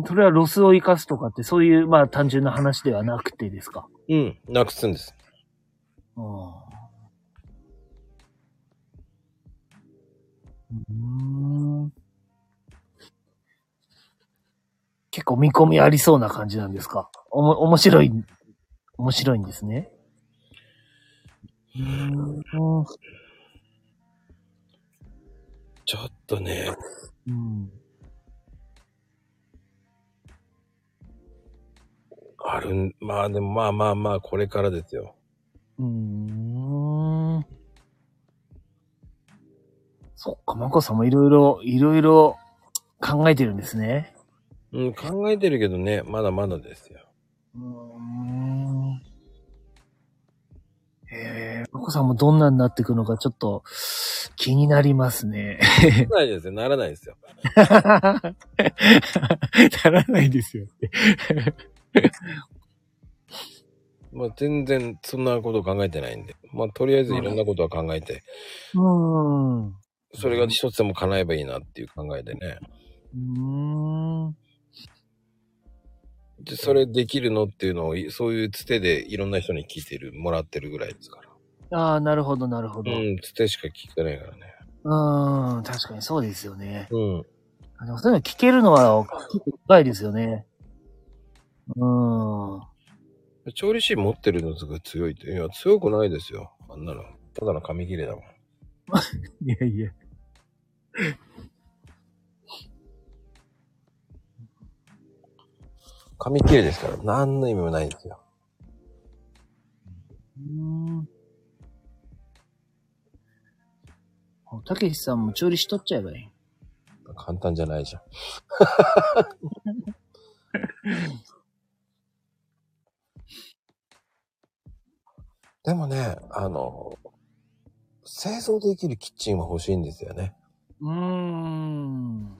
それはロスを生かすとかって、そういう、まあ単純な話ではなくてですか？うん、なくすんです。ああ。結構見込みありそうな感じなんですか？おも、面白い、面白いんですね。うーん。ちょっとね、うん。あるん、まあでもまあまあまあ、これからですよ。うーん。そっか、マコさんもいろいろ、いろいろ考えてるんですね。うん、考えてるけどね、まだまだですよ。うーん。ええー、お子さんもどんなになっていくのかちょっと気になりますね。ならないですよ。ならないですよ。ならないですよ。まあ全然そんなこと考えてないんで。まあとりあえずいろんなことは考えて、うーん。うそれが一つでも叶えばいいなっていう考えでね。ーん。で、それできるのっていうのを、いそういうつてでいろんな人に聞いてる、もらってるぐらいですから。ああ、なるほど、なるほど。ううん、つてしか聞いてないからね。ーん、確かにそうですよね。うん。でもそういうの聞けるのは結構深いですよね。うーん。調理師持ってるのすごい強いって。いや、強くないですよ。あんなの。ただの紙切れだもん。いやいや。紙切れですから、何の意味もないんですよ。うーん。たけしさんも調理しとっちゃえばいい。簡単じゃないじゃん。でもね、あの、製造できるキッチンは欲しいんですよね。うーん。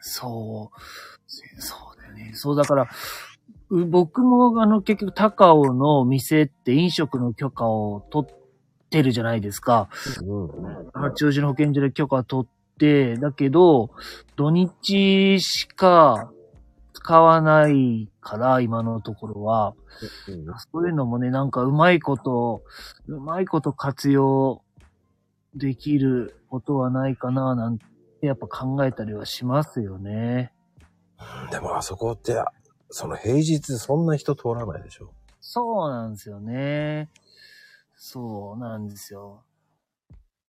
そう。そうだよね。そうだから、僕もあの結局高尾の店って飲食の許可を取ってるじゃないですか。八王子の保健所で許可取って、だけど、土日しか使わないから、今のところは。そういうのもね、なんかうまいこと、うまいこと活用できることはないかな、なんてやっぱ考えたりはしますよね。でもあそこって、その平日そんな人通らないでしょ。そうなんですよね。そうなんですよ。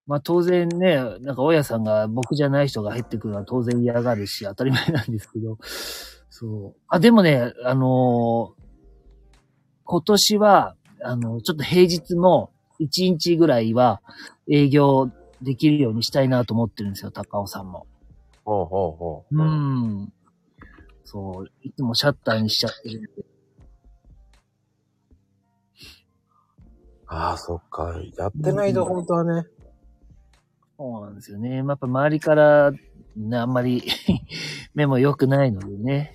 まあ当然ね、なんか大家さんが僕じゃない人が入ってくるのは当然嫌がるし当たり前なんですけど、そう。あ、でもね、あのー今年は、あの、ちょっと平日も1日ぐらいは営業できるようにしたいなと思ってるんですよ、高尾さんも。ほうほうほう。うん。そう、いつもシャッターにしちゃってるんで。ああ、そっか。やってないと本当はね。そうなんですよね。まあやっぱ周りから、ね、あんまり 目も良くないのでね。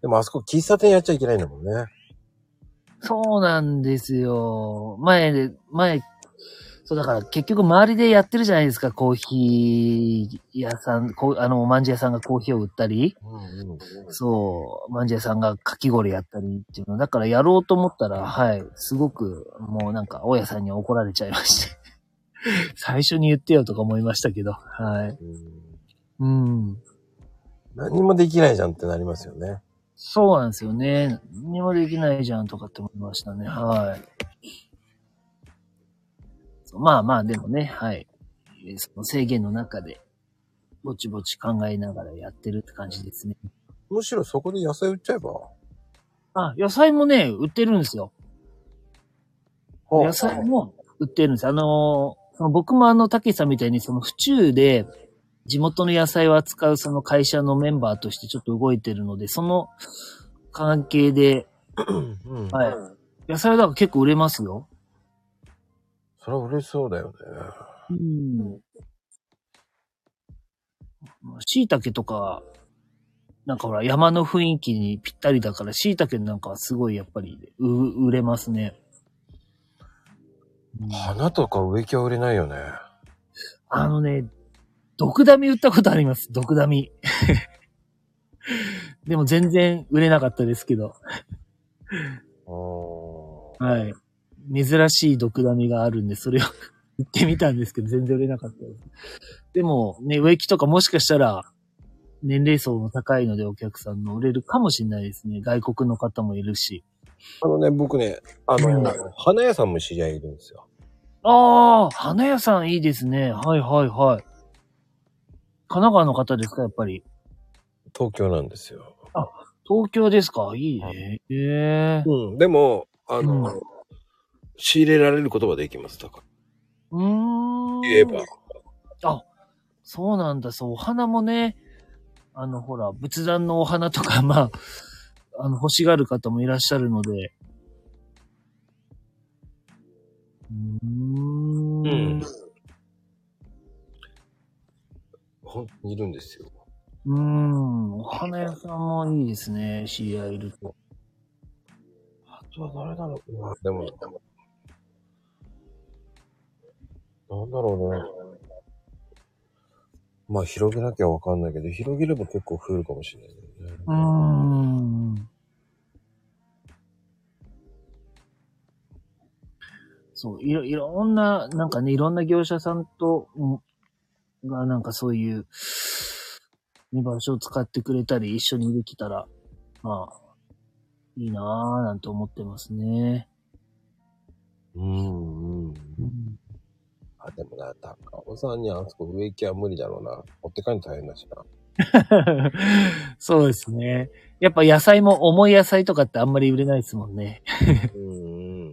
でもあそこ喫茶店やっちゃいけないんだもんね。そうなんですよ。前で、前、そうだから結局周りでやってるじゃないですか、コーヒー屋さん、こうあの、おまんじゅう屋さんがコーヒーを売ったり、うんうん。そう、おまんじゅう屋さんがかき氷やったりっていうの。だからやろうと思ったら、はい、すごく、もうなんか、大家さんに怒られちゃいまして。最初に言ってよとか思いましたけど、はい。うんうん。何もできないじゃんってなりますよね。そうなんですよね。何にもできないじゃんとかって思いましたね。はい。まあまあ、でもね、はい。えーその制限の中で、ぼちぼち考えながらやってるって感じですね。むしろそこで野菜売っちゃえば？あ、野菜もね、売ってるんですよ。野菜も売ってるんです。あの僕もあの、たけしさんみたいに、その府中で、地元の野菜を扱うその会社のメンバーとしてちょっと動いてるので、その関係で、うん。はい。野菜はだから結構売れますよ。それは嬉しそうだよね。うん。椎茸とか、なんかほら、山の雰囲気にぴったりだから、椎茸なんかはすごいやっぱり、う、売れますね。うん花とか植木は売れないよね。あのね、毒ダミ売ったことあります、毒ダミ。でも全然売れなかったですけど。おはい。珍しい毒ダミがあるんで、それを 売ってみたんですけど、全然売れなかったです。でも、ね、植木とかもしかしたら、年齢層の高いのでお客さんの売れるかもしれないですね。外国の方もいるし。あのね、僕ね、あの、うん花屋さんも知り合いいるんですよ。ああ、花屋さんいいですね。はいはいはい。神奈川の方ですか、やっぱり？東京なんですよ。東京ですか？いいね。へえ。うん。でも、あの、うん仕入れられることはできます。だから。うーん。言えば。あ、そうなんだ。そう、お花もね、あの、ほら、仏壇のお花とか、まあ、あの、欲しがる方もいらっしゃるので。うーん。うんほいるんですよ。うーん。お花屋さんもいいですね。知り合いいると。あとは誰だろうな。でも、なんだろうね。まあ、広げなきゃわかんないけど、広げれば結構増えるかもしれないね。うーん。そう、いろ、いろんな、なんかね、いろんな業者さんと、うんが、なんかそういう、見場所を使ってくれたり、一緒にできたら、まあ、いいなぁ、なんて思ってますね。うん、うん。あ、でもな、高尾さんにあそこ植木は無理だろうな。持って帰るの大変だしな。そうですね。やっぱ野菜も重い野菜とかってあんまり売れないですもんね。うん、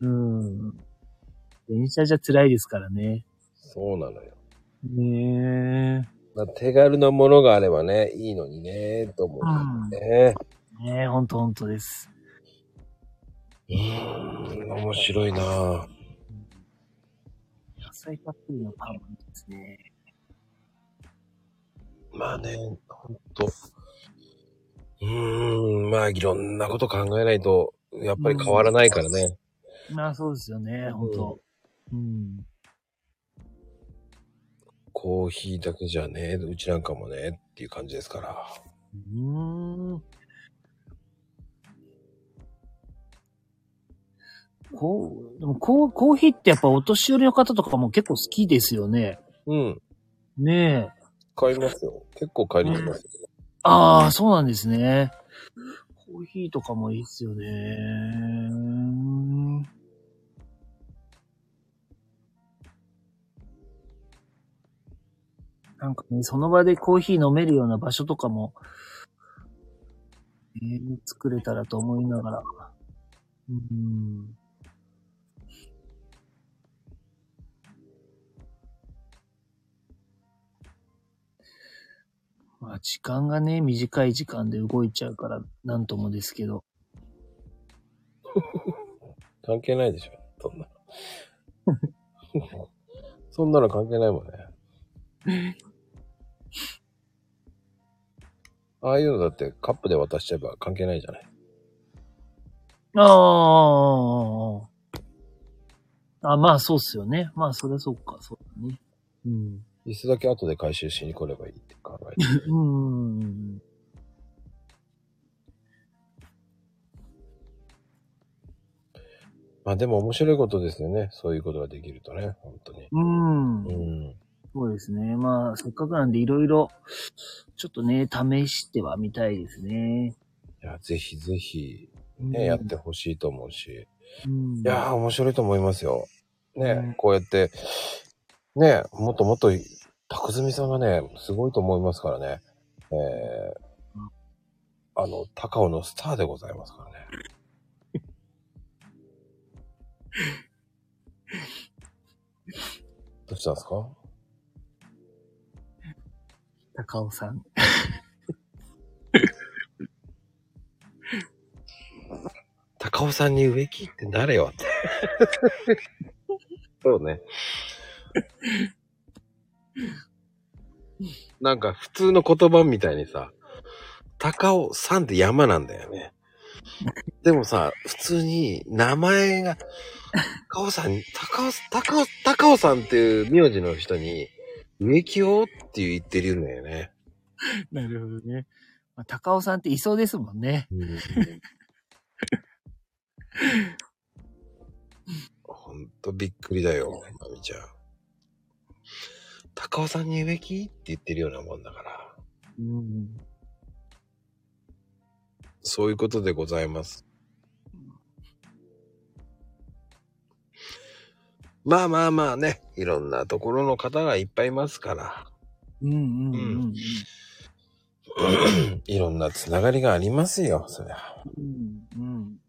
うん。うん。電車じゃ辛いですからね。そうなのよ。ねまあ、手軽なものがあればね、いいのにね、と思うんだよね。え。ねえ、ほんとほんとです。うーん、面白いなぁ。野菜たっぷりのパンもいいですね。まあね、ほんと。うーん、まあいろんなこと考えないと、やっぱり変わらないからね。まあそうですよね、ほんと。うん。コーヒーだけじゃね、うちなんかもね、っていう感じですから。うーん。こう、でもコーコーヒーってやっぱお年寄りの方とかも結構好きですよね。うん、ねえ。買いますよ。結構買いますよ。ああ、そうなんですね。コーヒーとかもいいっすよね。なんかね、その場でコーヒー飲めるような場所とかも、えー作れたらと思いながら。うん。まあ、時間がね、短い時間で動いちゃうから、なんともですけど。関係ないでしょ、そんな。そんなの関係ないもんね。ああいうのだってカップで渡しちゃえば関係ないじゃない。ああ。あ、まあそうっすよね。まあそれはそうか、そうだね。うん。椅子だけ後で回収しに来ればいいって考えて。うん。まあでも面白いことですよね。そういうことができるとね、本当に。うん。うん。そうですね。まあ、せっかくなんでいろいろ、ちょっとね、試してはみたいですね。いや、ぜひぜひ、うんね、やってほしいと思うし。うん。いやー、面白いと思いますよ。ね、うんこうやって、ね、もっともっと、高住さんがね、すごいと思いますからね。えー、あの、高尾のスターでございますからね。どうしたんですか？高尾さん。高尾さんに植木って誰よって。そうね。なんか普通の言葉みたいにさ、高尾さんって山なんだよね。でもさ、普通に名前が、高尾さん、高尾、高尾、高尾さんっていう名字の人に、植木をって言ってるんだよね。なるほどね。まあ、高尾さんっていそうですもんね。うんほんとびっくりだよ、まみちゃん。高尾さんに植木って言ってるようなもんだから。うん。そういうことでございます。まあまあまあね、いろんなところの方がいっぱいいますから、うんうんうんいろんなつながりがありますよ、そりゃ。うん。うん。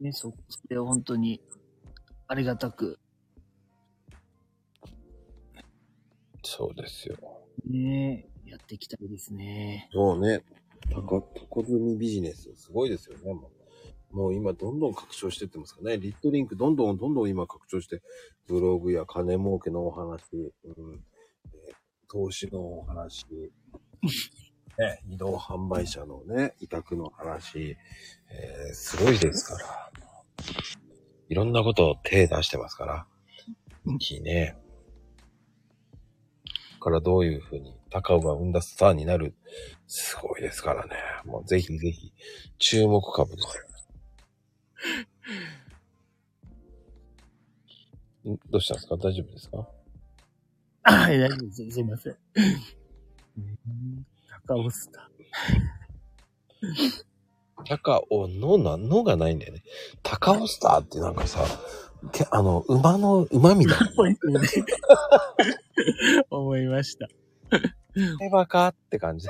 ね、そ、それを本当に、ありがたく。そうですよ。ねえ、やっていきたいですね。そうね。タコ、タコ積みビジネス、すごいですよね、もう。もう今どんどん拡張してってますからね。リットリンクどんどんどんどん今拡張して、ブログや金儲けのお話、うんえー投資のお話、ね、移動販売者のね、委託の話、えーすごいですから。いろんなことを手出してますから。いいね。からどういうふうに高尾が生んだスターになるすごいですからね。もうぜひぜひ、注目株です。ん どうしたんですか？大丈夫ですか？あ、はい、大丈夫です。すいません。うん高尾スタ高尾のな、のがないんだよね。高尾スターってなんかさ、けあの、馬の、馬みたいな。思いました。手馬か？って感じ。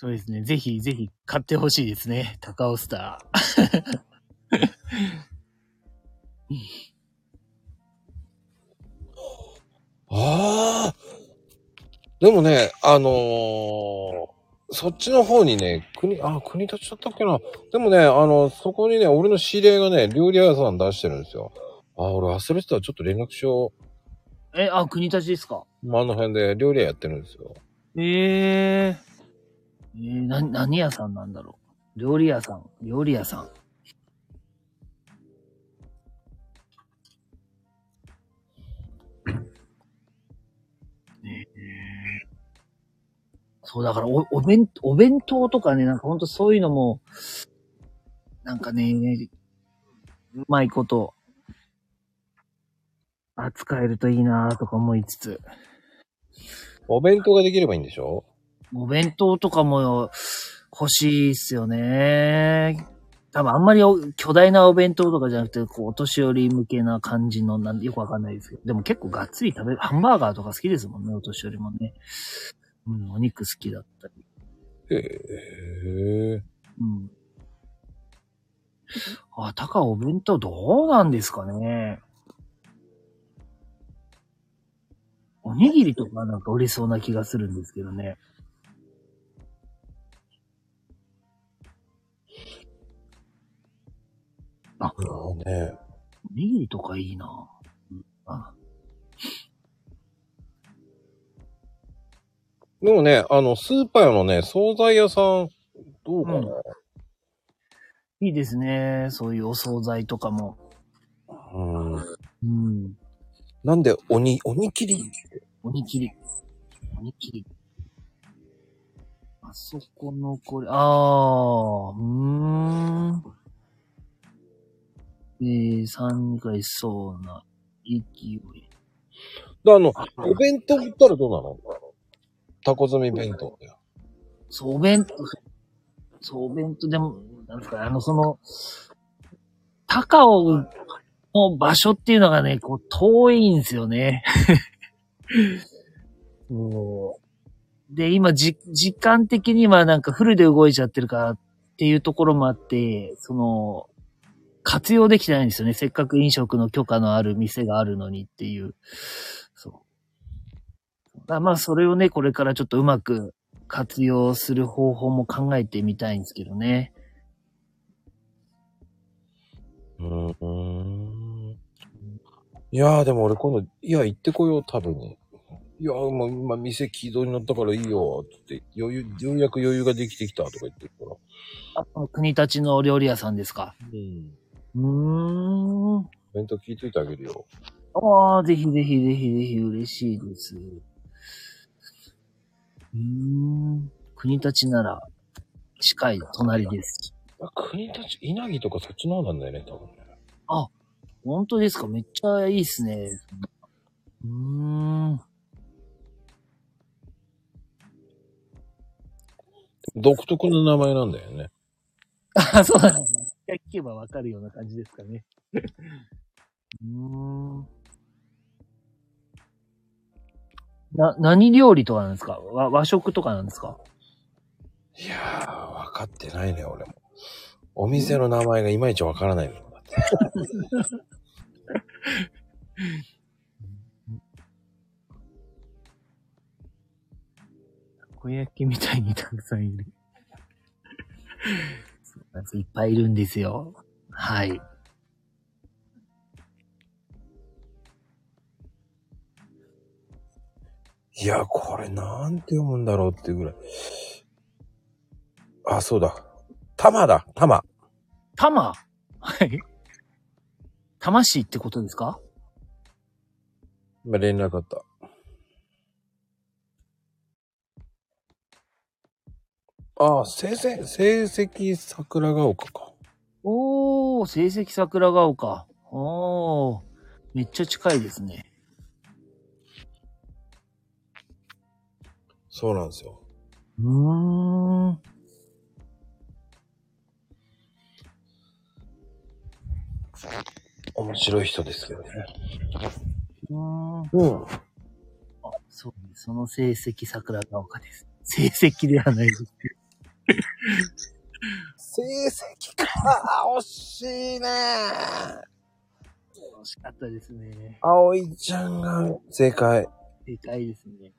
そうですね。ぜひ、ぜひ買ってほしいですね。高尾スター。ああ。でもね、あのーそっちの方にね、国、あ、国立ちだったっけな。でもね、あの、そこにね、俺の知り合いがね、料理屋さん出してるんですよ。あ、俺忘れてたらちょっと連絡しよえ、あ、国立ですか？あ、あの辺で料理屋やってるんですよ。えええー、な、何屋さんなんだろう？料理屋さん？料理屋さん。そう、だからお、お弁、お弁当とかね、なんかほんとそういうのも、なんかね、うまいこと、扱えるといいなとか思いつつ。お弁当ができればいいんでしょ？お弁当とかも欲しいっすよね。多分あんまりお巨大なお弁当とかじゃなくて、こう、お年寄り向けな感じの、なんよくわかんないですけど。でも結構がっつり食べる、ハンバーガーとか好きですもんね、お年寄りもね。うん、お肉好きだったり。へえ。うん。あ、高尾お弁当どうなんですかね。おにぎりとかなんか売れそうな気がするんですけどね。なるほどね。おにぎりとかいいな。うんあでもね、あの、スーパーのね、惣菜屋さん、どうかな、うんいいですね。そういうお惣菜とかも。うん、うん。なんで、おに、おにぎり？おにぎり。おにぎり。あそこのこれ、ああ、うーん。えー、3回そうな勢い。であの、お弁当売ったらどうなの？タコ積み弁当だよ。そう、お弁当、そう、お弁当でも、なんですかね、あの、その、高尾の場所っていうのがね、こう、遠いんですよね。で、今、じ、時間的にはなんかフルで動いちゃってるからっていうところもあって、その、活用できてないんですよね。せっかく飲食の許可のある店があるのにっていう。そう。まあ、それをね、これからちょっとうまく活用する方法も考えてみたいんですけどね。うーん。いやー、でも俺今度、いや、行ってこよう、多分に。いやー、もう今、店軌道に乗ったからいいよ、つって、余裕、ようやく余裕ができてきた、とか言ってるから。あ、国立のお料理屋さんですか？うん。うーん。弁当聞いといてあげるよ。ああ、ぜひぜひぜひぜひ嬉しいです。うーん。国立なら近い隣です。あ国立、稲城とかそっちの方なんだよね、多分ね。本当ですか？めっちゃいいっすね。うーん。独特の名前なんだよね。あ、そうなんですね。回聞けばわかるような感じですかね。うーん。な、何料理とかなんですか？和和食とかなんですか？いやー、分かってないね、俺も。お店の名前がいまいちわからないの。たこ焼きみたいにたくさんいる。いっぱいいるんですよ。はい。いや、これなんて読むんだろうっていうぐらい。あ、そうだ。玉だ、玉。玉？はい。魂ってことですか？今連絡あった。ああ、成績、成績桜ヶ丘か。おー、成績桜ヶ丘。おー、めっちゃ近いですね。そうなんですよ。うーん。面白い人ですけどね。うーん。うん。そうです。その成績桜ヶ丘です。成績ではないですけ成績か。惜しいね。ど。惜しかったですね。葵ちゃんが正解。でかいですね。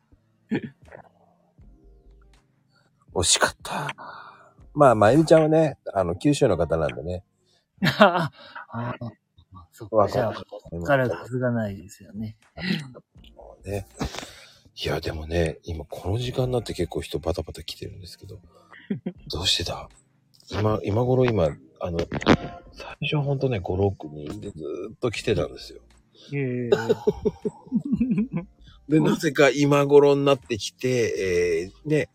惜しかった。まあ、まゆみちゃんはね、あの、九州の方なんでね。ああ、そっか。じゃあ、ここからがはずがないですよね。ね。いや、でもね、今この時間になって結構人バタバタ来てるんですけど、どうしてだ？今、今頃今、あの、最初ほんとね、5、6人でずーっと来てたんですよ。ええ で、なぜか今頃になってきて、えー、ね、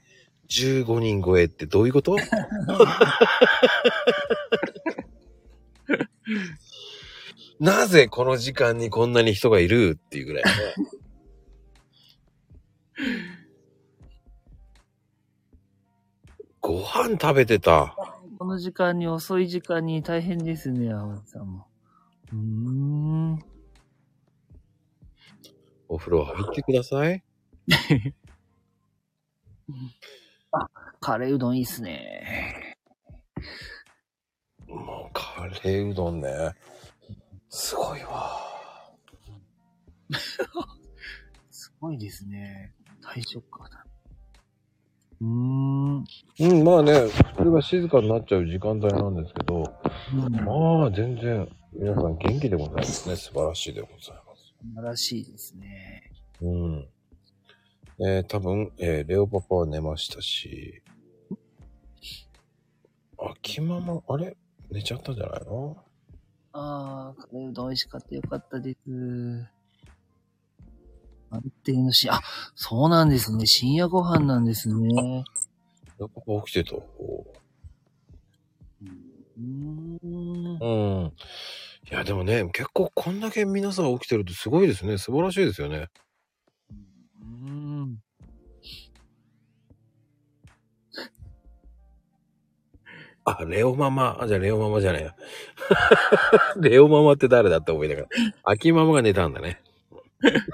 15人超えってどういうこと？なぜこの時間にこんなに人がいるっていうぐらいね。ご飯食べてた。この時間に遅い時間に大変ですね、青木さんも。うーん。お風呂入ってください。カレーうどんいいっすね。もうカレーうどんね。すごいわ。すごいですね。大食かだ。うーん。うん、まあね、それが静かになっちゃう時間帯なんですけど、うん、まあ全然皆さん元気でございますね。素晴らしいでございます。素晴らしいですね。うん。えー、多分、えー、レオパパは寝ましたし、秋ママ、あれ？寝ちゃったんじゃないの？あー、カレーうどん美味しかったよかったです。安定のし、あ、そうなんですね。深夜ご飯なんですね。レオパパ起きてた。おうーん。うん。いや、でもね、結構こんだけ皆さん起きてるってすごいですね。素晴らしいですよね。うーん。あ、レオママ。あ、じゃあレオママじゃないや。レオママって誰だって思いながら。秋ママが寝たんだね。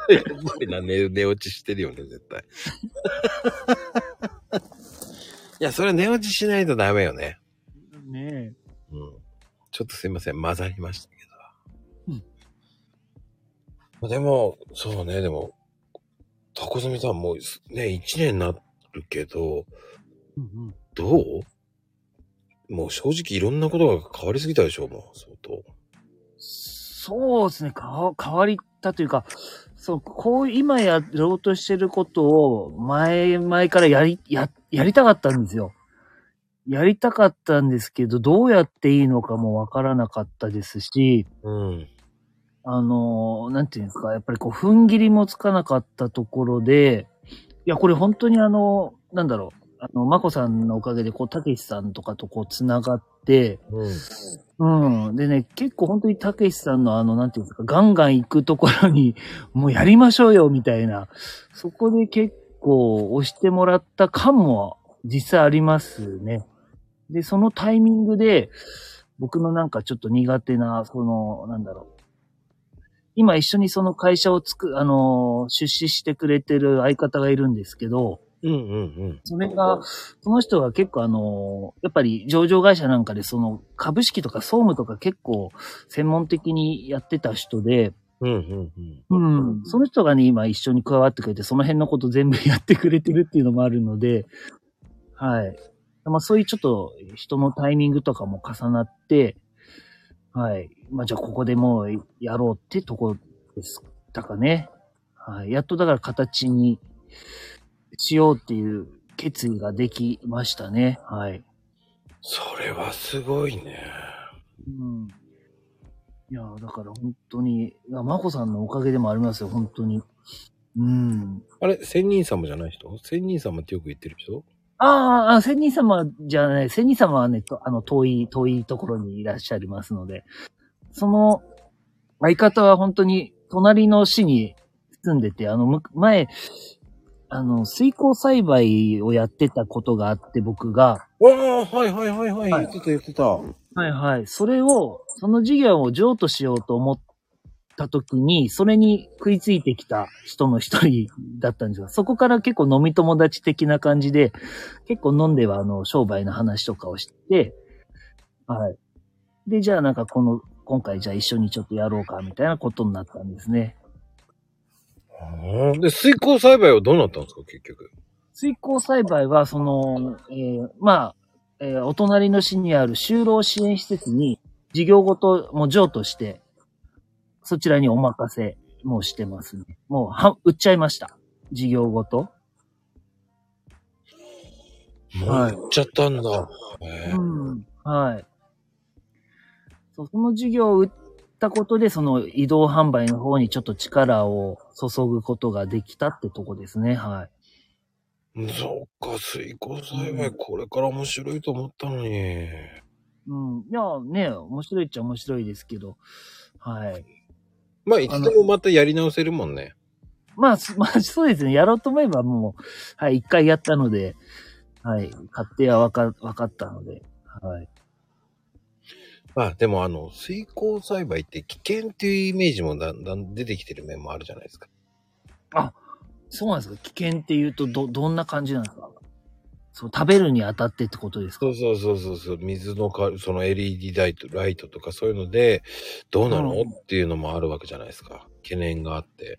やっぱりな、寝、寝落ちしてるよね、絶対。いや、それ寝落ちしないとダメよね。ねうん。ちょっとすいません、混ざりましたけど。うんまあでも、そうね、でも、タコズミさんもうね、一年になるけど、え。うんうん。どう？もう正直いろんなことが変わりすぎたでしょ、もう、相当。そうですね。かわ変わりたというか、そう、こう、今やろうとしてることを、前々からやり、や、やりたかったんですよ。やりたかったんですけど、どうやっていいのかもわからなかったですし、うん。あの、なんていうんですか、やっぱりこう、踏ん切りもつかなかったところで、いや、これ本当にあの、なんだろう、あの、まこさんのおかげで、こう、たけしさんとかとこう、つながって、うん。うん。でね、結構本当にたけしさんのあの、なんていうんですか、ガンガン行くところに、もうやりましょうよ、みたいな。そこで結構押してもらった感も実際ありますね。で、そのタイミングで、僕のなんかちょっと苦手な、その、なんだろう。今一緒にその会社をつく、あの、出資してくれてる相方がいるんですけど、うんうんうん。それが、その人が結構あの、やっぱり上場会社なんかでその株式とか総務とか結構専門的にやってた人で、うん、うん、うん。うん。その人がね、今一緒に加わってくれて、その辺のこと全部やってくれてるっていうのもあるので、はい。まあそういうちょっと人のタイミングとかも重なって、はい。まあじゃあここでもうやろうってとこですたかね。はい。やっとだから形にしようっていう決意ができましたね。はい。それはすごいね。うん。いや、だから本当に、まこさんのおかげでもありますよ、本当に。うん。あれ、仙人様じゃない人？仙人様ってよく言ってる人？あーあ、仙人様じゃない、仙人様はね、とあの、遠い、遠いところにいらっしゃいますので、その、相方は本当に、隣の市に住んでて、あの、む前、あの、水耕栽培をやってたことがあって、僕が、ああ、はいはいはいはい。はい言ってた言ってた。はいはい。それを、その事業を譲渡しようと思った時に、それに食いついてきた人の一人だったんですが、そこから結構飲み友達的な感じで、結構飲んではあの、商売の話とかをして、はい。で、じゃあなんかこの、今回じゃあ一緒にちょっとやろうか、みたいなことになったんですね。で、水耕栽培はどうなったんですか、結局？水耕栽培は、その、えーまあ、えーお隣の市にある就労支援施設に事業ごとも譲渡して、そちらにお任せもうしてますね。もう、は、売っちゃいました。事業ごと。もうはい行っちゃったんだ。へえうん。はい。そう、その事業を売ったことで、その移動販売の方にちょっと力を注ぐことができたってとこですね。はい。そうか、水耕栽培、これから面白いと思ったのに。うん。いや、ね、面白いっちゃ面白いですけど、はい。まあ、いつでもまたやり直せるもんね。まあ、す まあ、そうですね。やろうと思えばもう、はい、一回やったので、はい、勝手はわか、わかったので、はい。まあ、でもあの、水耕栽培って危険っていうイメージもだんだん出てきてる面もあるじゃないですか。そうなんですか危険って言うと、ど、どんな感じなんですか？そう、食べるにあたってってことですか？そうそうそうそうそう、水のか、その LED ライト、ライトとかそういうので、どうなの、うんっていうのもあるわけじゃないですか。懸念があって。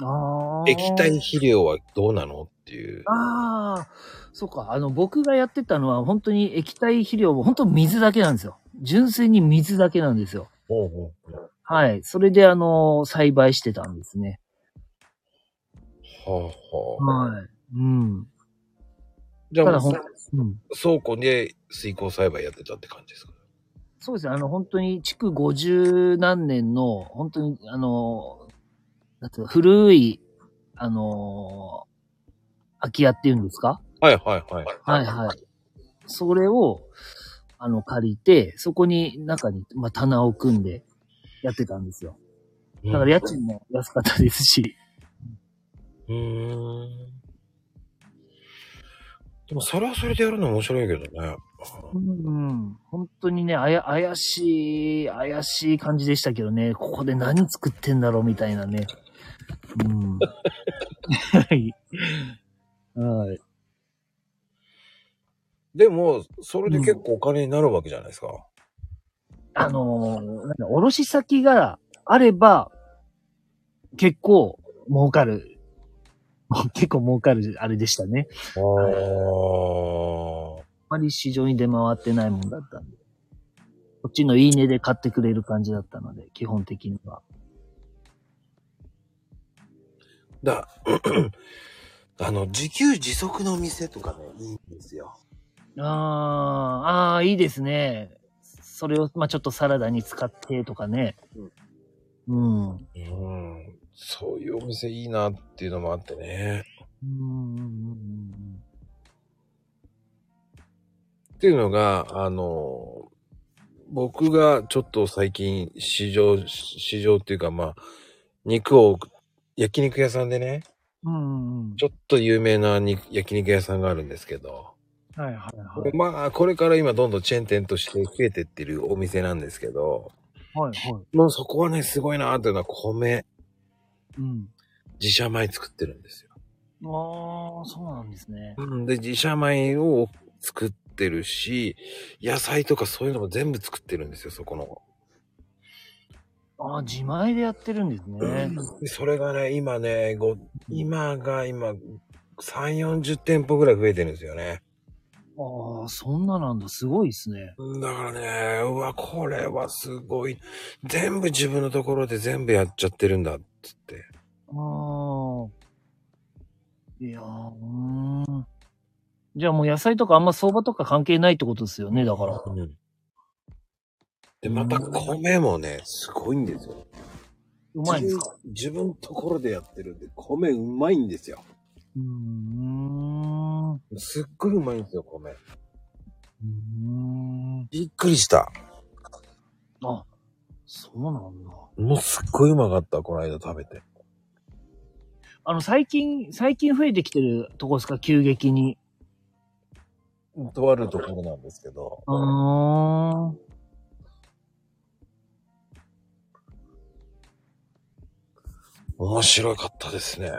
ああ。液体肥料はどうなの？っていう。ああ、そうか。あの、僕がやってたのは、本当に液体肥料も、本当水だけなんですよ。純粋に水だけなんですよ。ほうほうはい。それで、あの、栽培してたんですね。はあはあ。はい。うん。じゃあただほん、うん。倉庫で水耕栽培やってたって感じですか？そうですね。あの、本当に、築50何年の、本当に、あの、なんていうか古い、あの、空き家っていうんですか？はいはいはい。はいはい。それを、あの、借りて、そこに、中に、まあ、棚を組んで、やってたんですよ。だから、家賃も安かったですし。うーん。でも、それはそれでやるの面白いけどね。うん。本当にね、あや、怪しい、怪しい感じでしたけどね、ここで何作ってんだろうみたいなね。うん。はい。はい。でも、それで結構お金になるわけじゃないですか。あのーなんだ卸先があれば、結構儲かる。結構儲かるあれでしたね。ああ。あまり市場に出回ってないもんだったんで。こっちのいいねで買ってくれる感じだったので、基本的には。だ、あの、自給自足の店とかね、いいんですよ。ああ、ああ、いいですね。それを、まあちょっとサラダに使ってとかね。うん。うん。うん。そういうお店いいなっていうのもあってね。うんうんうんっていうのが、あの、僕がちょっと最近市場、市場っていうかまあ、肉を、焼肉屋さんでね、うんうんうん。ちょっと有名な肉焼肉屋さんがあるんですけど、はいはいはい。まあ、これから今どんどんチェーン店として増えてってるお店なんですけど、はいはい。もうそこはね、すごいなっていうのは米、うん。自社米作ってるんですよ。ああ、そうなんですね。うん、で、自社米を作ってるし、野菜とかそういうのも全部作ってるんですよ、そこの。ああ、自前でやってるんですね。でそれがね、今ね、ご今が今、3、40店舗ぐらい増えてるんですよね。ああ、そんななんだ。すごいですね。だからね、うわ、これはすごい。全部自分のところで全部やっちゃってるんだ、つって。ああ。いやー、うーん。じゃあもう野菜とかあんま相場とか関係ないってことですよね、だから。うん。で、また米もね、すごいんですよ。うまいんですか？自分自分のところでやってるんで、米うまいんですよ。うーん。うすっごいうまいんですよ、米。ーん。びっくりした。あ、そうなんだ。もうすっごいうまかった、この間食べて。あの、最近、最近増えてきてるとこですか？急激に。とあるところなんですけど。うーん。面白かったですね。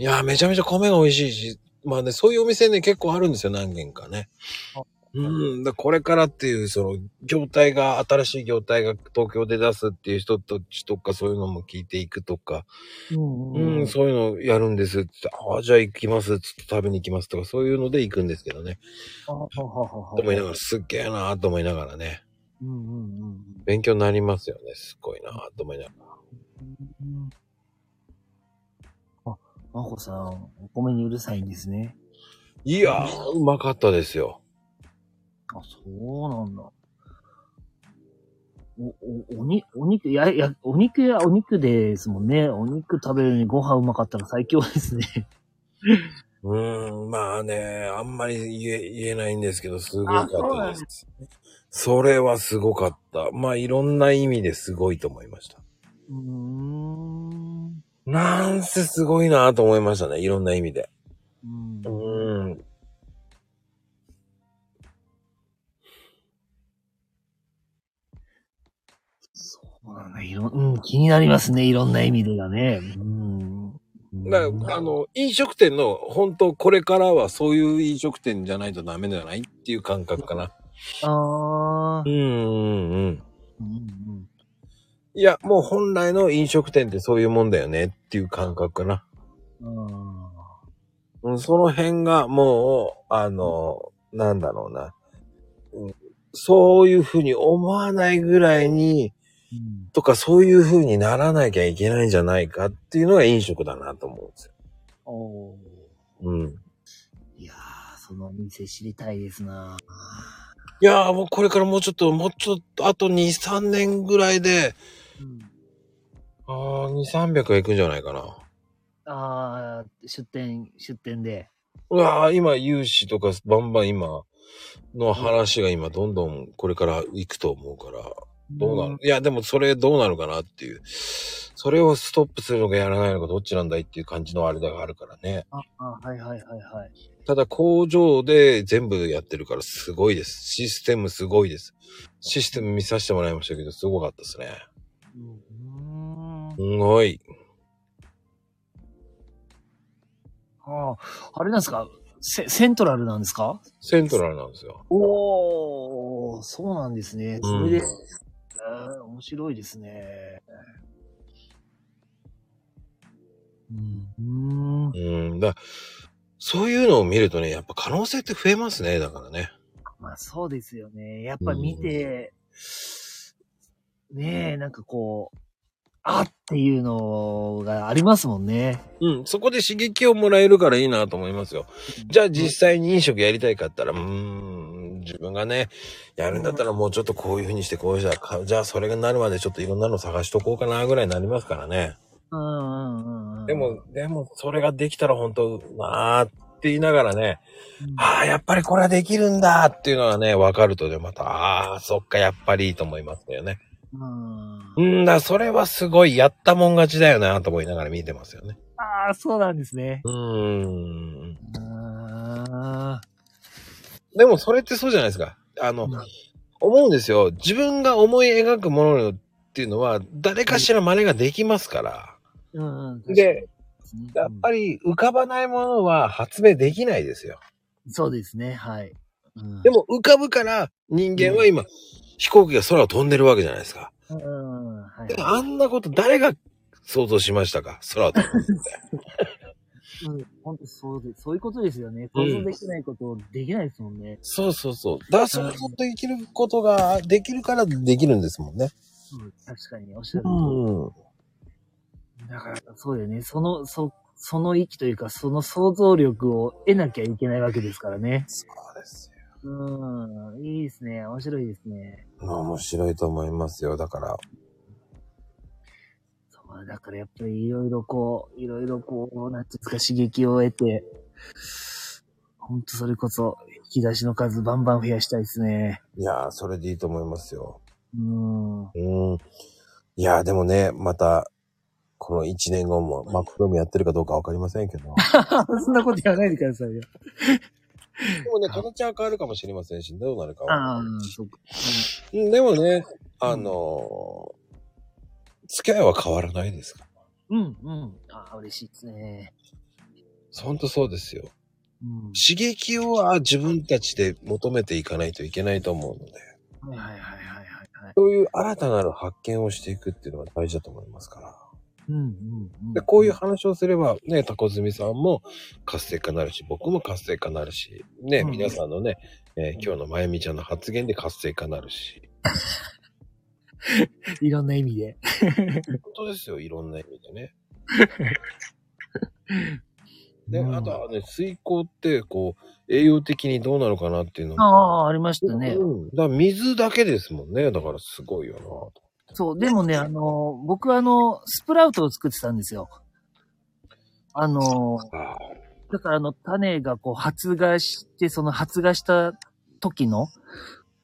いやー、めちゃめちゃ米が美味しいし、まあね、そういうお店ね、結構あるんですよ、何軒かねあ。うん、だこれからっていう、その、業態が、新しい業態が東京で出すっていう人たちとか、そういうのも聞いていくとか、うんうん、そういうのやるんですって、ああ、じゃあ行きますっつって食べに行きますとか、そういうので行くんですけどね。ははははと思いながら、すっげえなーと思いながらね、うんうんうん勉強になりますよね、すっごいなーと思いながら。うん。あ、まこさん、お米にうるさいんですね。いやー、うまかったですよ。あ、そうなんだ。お、お、おに、お肉、いや、いや、お肉やお肉ですもんね。お肉食べるのにご飯うまかったら最強ですね。うーん、まあね、あんまり言え、言えないんですけど、すごかったです。それはすごかった。まあ、いろんな意味ですごいと思いました。うーん。なんせすごいなと思いましたね。いろんな意味で。うんうーん。そうなんだ。いろ、うん、気になりますね。いろんな意味でがね。うん。だあの、飲食店の、本当これからはそういう飲食店じゃないとダメじゃないっていう感覚かな。ああう。んうんうん。うんうんいや、もう本来の飲食店ってそういうもんだよねっていう感覚かな。うん。うん、その辺がもう、あの、なんだろうな。うん、そういうふうに思わないぐらいに、うんとかそういうふうにならなきゃいけないんじゃないかっていうのが飲食だなと思うんですよ。おーうん。いやー、そのお店知りたいですないやーもうこれからもうちょっと、もうちょっと、あと2、3年ぐらいで、うん。あー、2、300はいくんじゃないかな。ああ、出店、出店で。うわー今、融資とかバンバン今の話が今どんどんこれから行くと思うから、どうなる、いや、でもそれどうなるかなっていう。それをストップするのかやらないのかどっちなんだいっていう感じのあれがあるからね。あ、あ、はいはいはいはい。ただ工場で全部やってるからすごいです。システムすごいです。システム見させてもらいましたけど、すごかったですね。うん。すごい。ああ、あれなんですか？セセントラルなんですか？セントラルなんですよ。おー、そうなんですね。それで、うんえー面白いですね。うん。うん。だそういうのを見るとね、やっぱ可能性って増えますね。だからね。まあそうですよね。やっぱ見て、ねえ、なんかこう、あっていうのがありますもんね。うん。そこで刺激をもらえるからいいなと思いますよ。じゃあ実際に飲食やりたいかったら、うーん、自分がね、やるんだったらもうちょっとこういう風にしてこうしたらか、じゃあそれがなるまでちょっといろんなの探しとこうかなぐらいになりますからね。うんうんうんうん。でも、でもそれができたら本当なーって言いながらね、うん、ああ、やっぱりこれはできるんだっていうのがね、わかるとね、また、ああ、そっか、やっぱりいいと思いますよね。うん。うんだ、それはすごいやったもん勝ちだよなと思いながら見てますよね。ああ、そうなんですね。うーん。あでもそれってそうじゃないですか。あの、思うんですよ。自分が思い描くものっていうのは、誰かしら真似ができますから。ーうんうん。で、やっり、ぱり浮かばないものは発明できないですよ。そうですね、はい。うんで、も浮かぶから人間は今、飛行機が空を飛んでるわけじゃないですか。うん、はいで。あんなこと誰が想像しましたか？空を飛ぶって。うん、本当そうで、そういうことですよね。想像できないことできないですもんね。そうそうそう。だから想像できることができるからできるんですもんね。うん、確かにおっしゃる通うん。り。だから、そうだよね。その、そ、その域というか、その想像力を得なきゃいけないわけですからね。そうですうん、いいですね。面白いですね。よ。面白いと思いますよ。だから。そう、だからやっぱりいろいろこう、いろいろこう、なんていうんですか、刺激を得て、ほんとそれこそ、引き出しの数バンバン増やしたいですね。いやー、それでいいと思いますよ。うん。うん。いやー、でもね、また、この1年後も、マクフロムやってるかどうかわかりませんけど。そんなこと言わないでくださいよ。でもね、形は変わるかもしれませんし、どうなるかは。ああ、そうでもね、あのー付き合いは変わらないですか？ら。うん、うん。ああ、嬉しいですね。ほんとそうですよ。うん。刺激をは自分たちで求めていかないといけないと思うので、はいはいはいはいはいはい。そういう新たなる発見をしていくっていうのが大事だと思いますから。うんうんうん。でこういう話をすれば、ね、タコズミさんも活性化なるし、僕も活性化なるし、ね、うん皆さんのね、えー今日のまゆみちゃんの発言で活性化なるし。いろんな意味で。本当ですよ、いろんな意味でね。で、うんあとはね、水耕って、こう、栄養的にどうなのかなっていうのも。ああ、ありましたね。うん。だ水だけですもんね。だからすごいよなと。そう、でもね、あの、僕はあの、スプラウトを作ってたんですよ。あの、あだからあの、種がこう発芽して、その発芽した時の、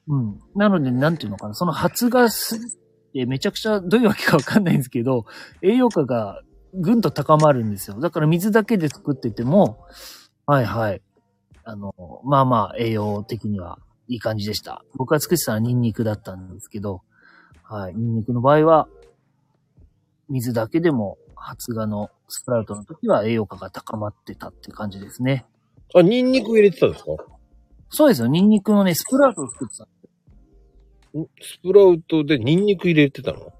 うん。なので、なんていうのかな、その発芽すってめちゃくちゃどういうわけかわかんないんですけど、栄養価がぐんと高まるんですよ。だから水だけで作ってても、はいはい。あの、まあまあ栄養的にはいい感じでした。僕が作ってたのはニンニクだったんですけど、はい。ニンニクの場合は、水だけでも発芽のスプラウトの時は栄養価が高まってたって感じですね。あ、ニンニク入れてたんですか？そうですよ。ニンニクのね、スプラウトを作ってた。んスプラウトでニンニク入れてたの？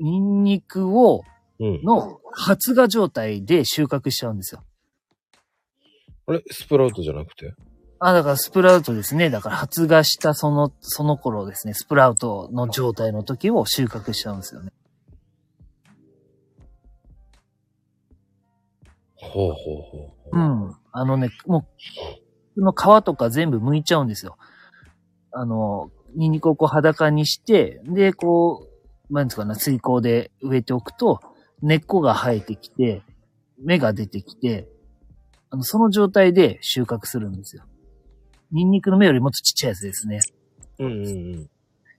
ニンニクを、うん。の発芽状態で収穫しちゃうんですよ。あれ？スプラウトじゃなくて？あ、だからスプラウトですね。だから発芽したその、その頃ですね、スプラウトの状態の時を収穫しちゃうんですよね。ほうほうほう。うん。あのね、もう、の皮とか全部剥いちゃうんですよ。あの、ニンニクをこう裸にして、で、こう、なんですかね、水耕で植えておくと、根っこが生えてきて、芽が出てきて、あの、その状態で収穫するんですよ。ニンニクの芽よりもっとちっちゃいやつですね。うんうんうん。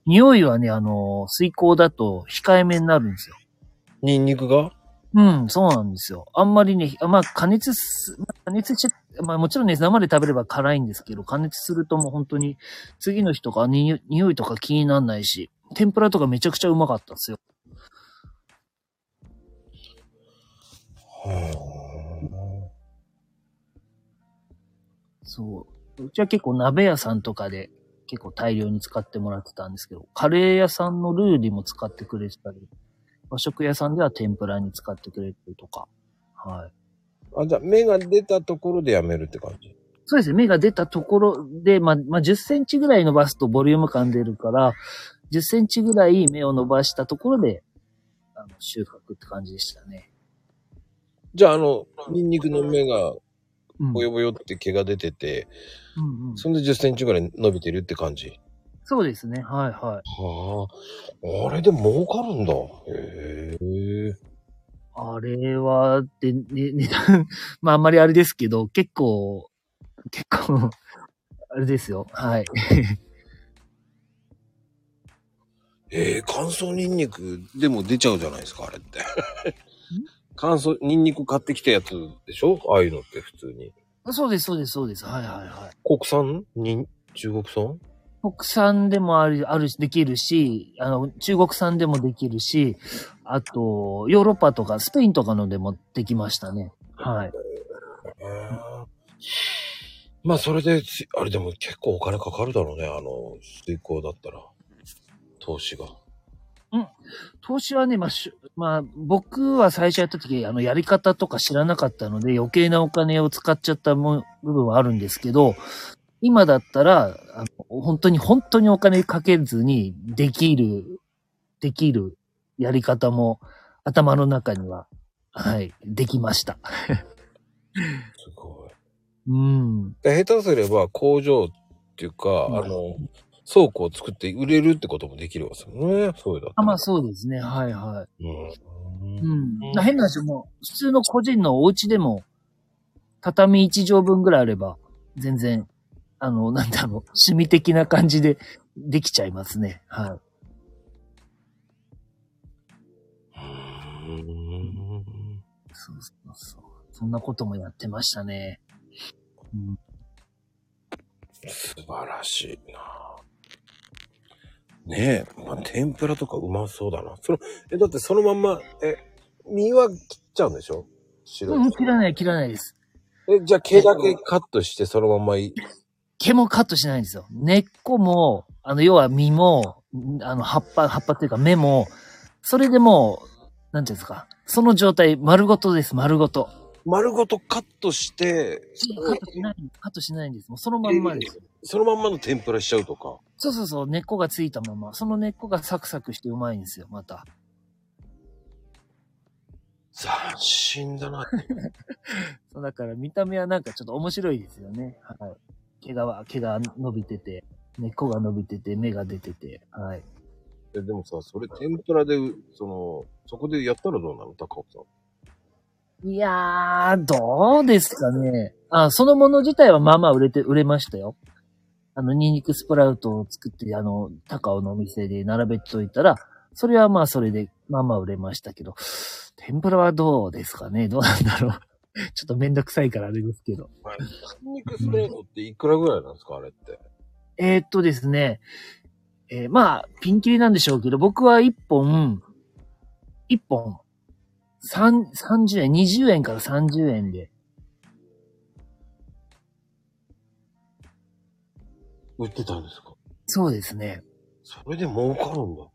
匂いはね、あの、水耕だと控えめになるんですよ。ニンニクが？うん、そうなんですよ。あんまりね、あまあ、加熱す、まあ加熱しちゃ、まあもちろんね、生で食べれば辛いんですけど、加熱するともう本当に、次の日とかに匂いとか気にならないし、天ぷらとかめちゃくちゃうまかったですよ。はそう。うちは結構鍋屋さんとかで結構大量に使ってもらってたんですけど、カレー屋さんのルーにも使ってくれてたり、和食屋さんでは天ぷらに使ってくれてるとか。はい。あ。あ、じゃあ芽が出たところでやめるって感じ？そうですね。芽が出たところで、まあ、まあ、10センチぐらい伸ばすとボリューム感出るから、10センチぐらい芽を伸ばしたところで、あの、収穫って感じでしたね。じゃああの、ニンニクの芽がうん。ぼよぼよって毛が出てて、うんうん、そんで10センチぐらい伸びてるって感じそうですね。はいはい。はあ。あれで儲かるんだ。へえ。あれは、で、ね、値段、まああんまりあれですけど、結構、結構、あれですよ。はい。ええ乾燥ニンニクでも出ちゃうじゃないですか、あれって。乾燥、ニンニク買ってきたやつでしょ？ああいうのって普通に。そうです、そうです、そうです。はいはいはい。国産？に中国産？国産でもある、あるし、できるし、あの、中国産でもできるし、あと、ヨーロッパとか、スペインとかのでもできましたね。はい。まあ、それで、あれでも結構お金かかるだろうね、あの、水耕だったら。投資が。投資はね、まあ、しゅまあ、僕は最初やった時、あの、やり方とか知らなかったので、余計なお金を使っちゃったも部分はあるんですけど、今だったら、あの本当に、本当にお金かけずに、できる、できるやり方も、頭の中には、はい、できました。すごい。うん。で下手すれば工場っていうか、うんあの、倉庫を作って売れるってこともできるわけですよね。そうだあ、らまあそうですね。はいはい。うん。うん。な変な話もう、普通の個人のお家でも、畳1畳分ぐらいあれば、全然、あの、なんだろう、趣味的な感じでできちゃいますね。はい。うんそうそうそう。そんなこともやってましたね。うん、素晴らしいなねえ、まあ、天ぷらとかうまそうだな。その、え、だってそのまんま、え、身は切っちゃうんでしょ？白うん、切らない、切らないです。え、じゃあ毛だけカットしてそのまんまい、毛もカットしないんですよ。根っこも、あの、要は実も、んあの、葉っぱ、葉っぱっていうか芽も、それでもう、なんていうんですか。その状態、丸ごとです、丸ごと。丸ごとカットして、カットしない、カットしないんです。もうそのまんまです。そのまんまの天ぷらしちゃうとか。そうそうそう、根っこがついたまま。その根っこがサクサクしてうまいんですよ、また。斬新だな。そうだから見た目はなんかちょっと面白いですよね。はい。毛が、毛が伸びてて、根っこが伸びてて、芽が出てて、はい。えでもさ、それ天ぷらで、その、そこでやったらどうなの？高尾さん。いやー、どうですかね。あ、そのもの自体はまあまあ売れて、売れましたよ。あの、ニンニクスプラウトを作って、あの、高尾のお店で並べておいたら、それはまあそれで、まあまあ売れましたけど、天ぷらはどうですかねどうなんだろう。ちょっとめんどくさいからあれですけど。はい。ニンニクスプレートっていくらぐらいなんですか？あれって。えーっとですね、えーまあ、ピンキリなんでしょうけど、僕は1本、1本、三30円、20円から30円で、売ってたんですか？そうですね。それで儲かるんだ。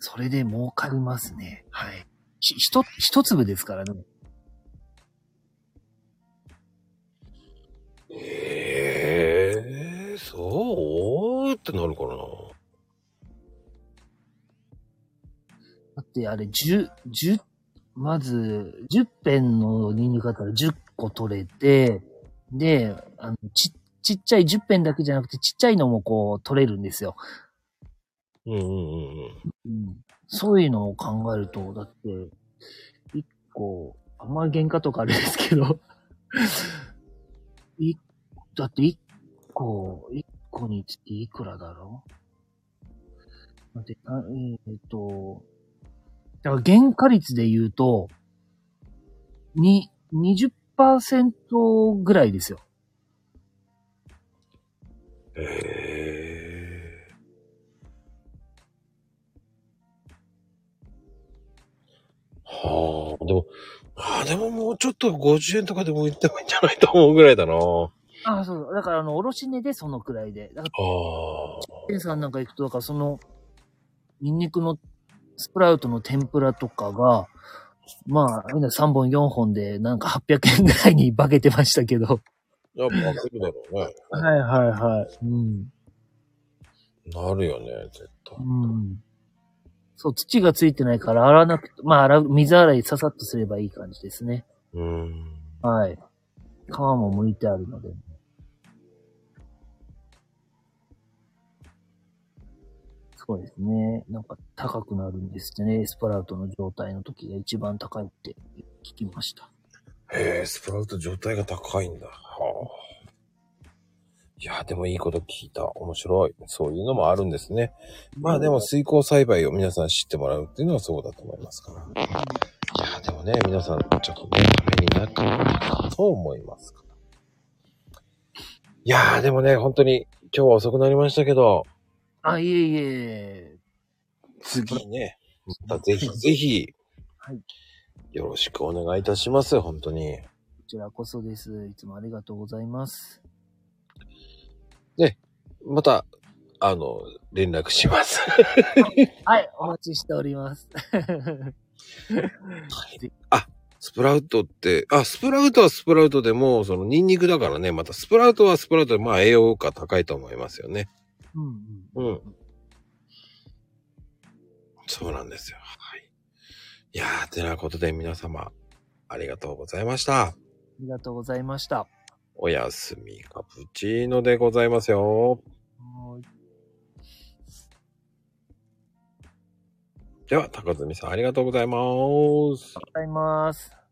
それで儲かりますね。はい。ひ、ひと、一粒ですからね。ええー、そう？ってなるからな。だってあれ、十、十、まず、10ペンのニンニクだったら10個取れて、で、あの、ち、ちっちゃい10ペンだけじゃなくて、ちっちゃいのもこう、取れるんですよ。うんうんうんうん。うん。そういうのを考えると、だって、1個、あんまり原価とかあれですけど、い、だって1個、1個につきいくらだろう？待って、あえっ、と、だから原価率で言うと、に、20%ぐらいですよ。へえ。はあ、でも、ああ、でももうちょっと50円とかでも売ってもいいんじゃないと思うぐらいだな。ああそう。だから、あの、おろし値でそのくらいで。だからあ。店さんなんか行くと、だからその、ニンニクのスプラウトの天ぷらとかが、まあ、みんな3本4本でなんか800円ぐらいに化けてましたけど。やっぱ開けるだろうね。はいはいはい。うん。なるよね、絶対。うん。そう、土がついてないから洗わなくて、まあ洗う、水洗いささっとすればいい感じですね。うん。はい。皮も剥いてあるので。そうですね。なんか高くなるんですってね。スプラウトの状態の時が一番高いって聞きました。へえ、スプラウト状態が高いんだ。はあ。いや、でもいいこと聞いた。面白い。そういうのもあるんですね。まあでも水耕栽培を皆さん知ってもらうっていうのはそうだと思いますから。いや、でもね、皆さんちょっとね、ためになったと思いますから。いやー、でもね、本当に今日は遅くなりましたけど、あ、いえいえ。次ね、またぜひぜひ、はい。よろしくお願いいたします。本当に。こちらこそです。いつもありがとうございます。また、あの、連絡します。はい、お待ちしております。スプラウトって、あ、スプラウトはスプラウトでも、そのニンニクだからね、またスプラウトはスプラウトで、まあ栄養価高いと思いますよね。うんうん。うん。そうなんですよ。はい。いやー、てなことで皆様、ありがとうございました。ありがとうございました。おやすみカプチーノでございますよ。はーいでは、高住さんありがとうございます。ありがとうございます。